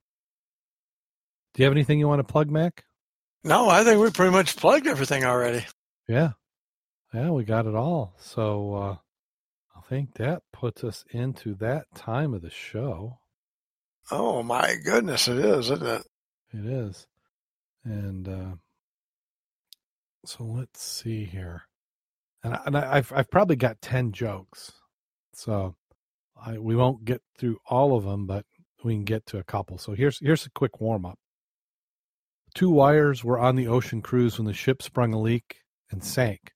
Do you have anything you want to plug, Mac? No, I think we pretty much plugged everything already. Yeah, yeah, we got it all. So uh, I think that puts us into that time of the show. Oh my goodness, it is, isn't it? It is. And uh, so let's see here. And, I, and I, I've I've probably got ten jokes, so I we won't get through all of them, but we can get to a couple. So here's here's a quick warm up. Two wires were on the ocean cruise when the ship sprung a leak and sank.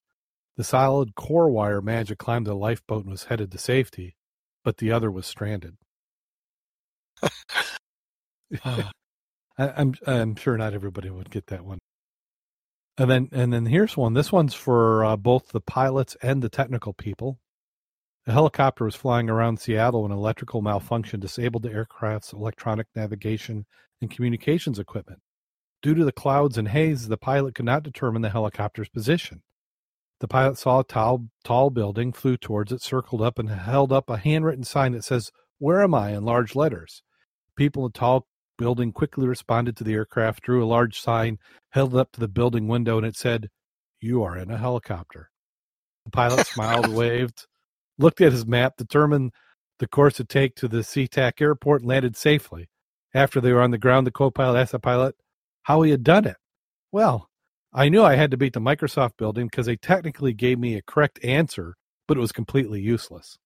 The solid core wire managed to climb the lifeboat and was headed to safety, but the other was stranded. I, I'm I'm sure not everybody would get that one. And then and then here's one. This one's for uh, both the pilots and the technical people. A helicopter was flying around Seattle when electrical malfunction disabled the aircraft's electronic navigation and communications equipment. Due to the clouds and haze, the pilot could not determine the helicopter's position. The pilot saw a tall, tall building, flew towards it, circled up, and held up a handwritten sign that says, Where am I? in large letters. People in the tall building quickly responded to the aircraft, drew a large sign, held it up to the building window, and it said, You are in a helicopter. The pilot smiled, waved, looked at his map, determined the course to take to the SeaTac airport, and landed safely. After they were on the ground, the co pilot asked the pilot how he had done it. Well, I knew I had to beat the Microsoft building because they technically gave me a correct answer, but it was completely useless.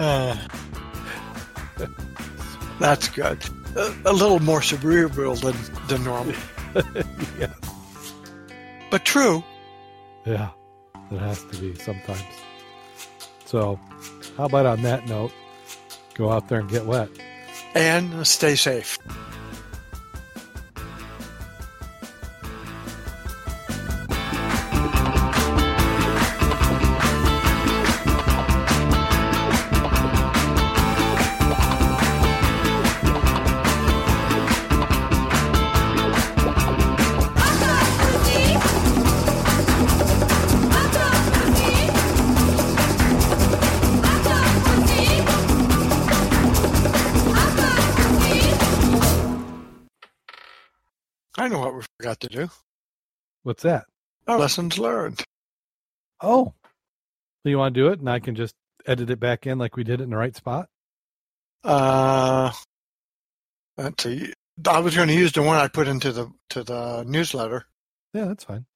Uh, that's good. A, a little more cerebral than, than normal, yeah. but true. Yeah, it has to be sometimes. So, how about on that note, go out there and get wet. And stay safe. Forgot to do. What's that? Lessons learned. Oh, you want to do it, and I can just edit it back in like we did it in the right spot. Uh, let's see. I was going to use the one I put into the to the newsletter. Yeah, that's fine.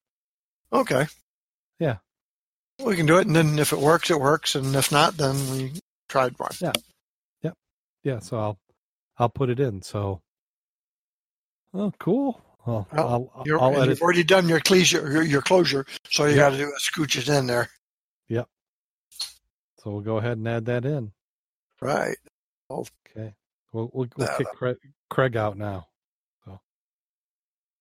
Okay. Yeah. We can do it, and then if it works, it works, and if not, then we tried one. Yeah. Yep. Yeah, so I'll I'll put it in. So, oh, cool. Well, Well, I'll You're, I'll you've already done your closure, your, your closure, so you Yeah. got to do a scooch it in there. Yep. So we'll go ahead and add that in. Right. Okay. We'll we'll, we'll Uh, kick Craig, Craig out now.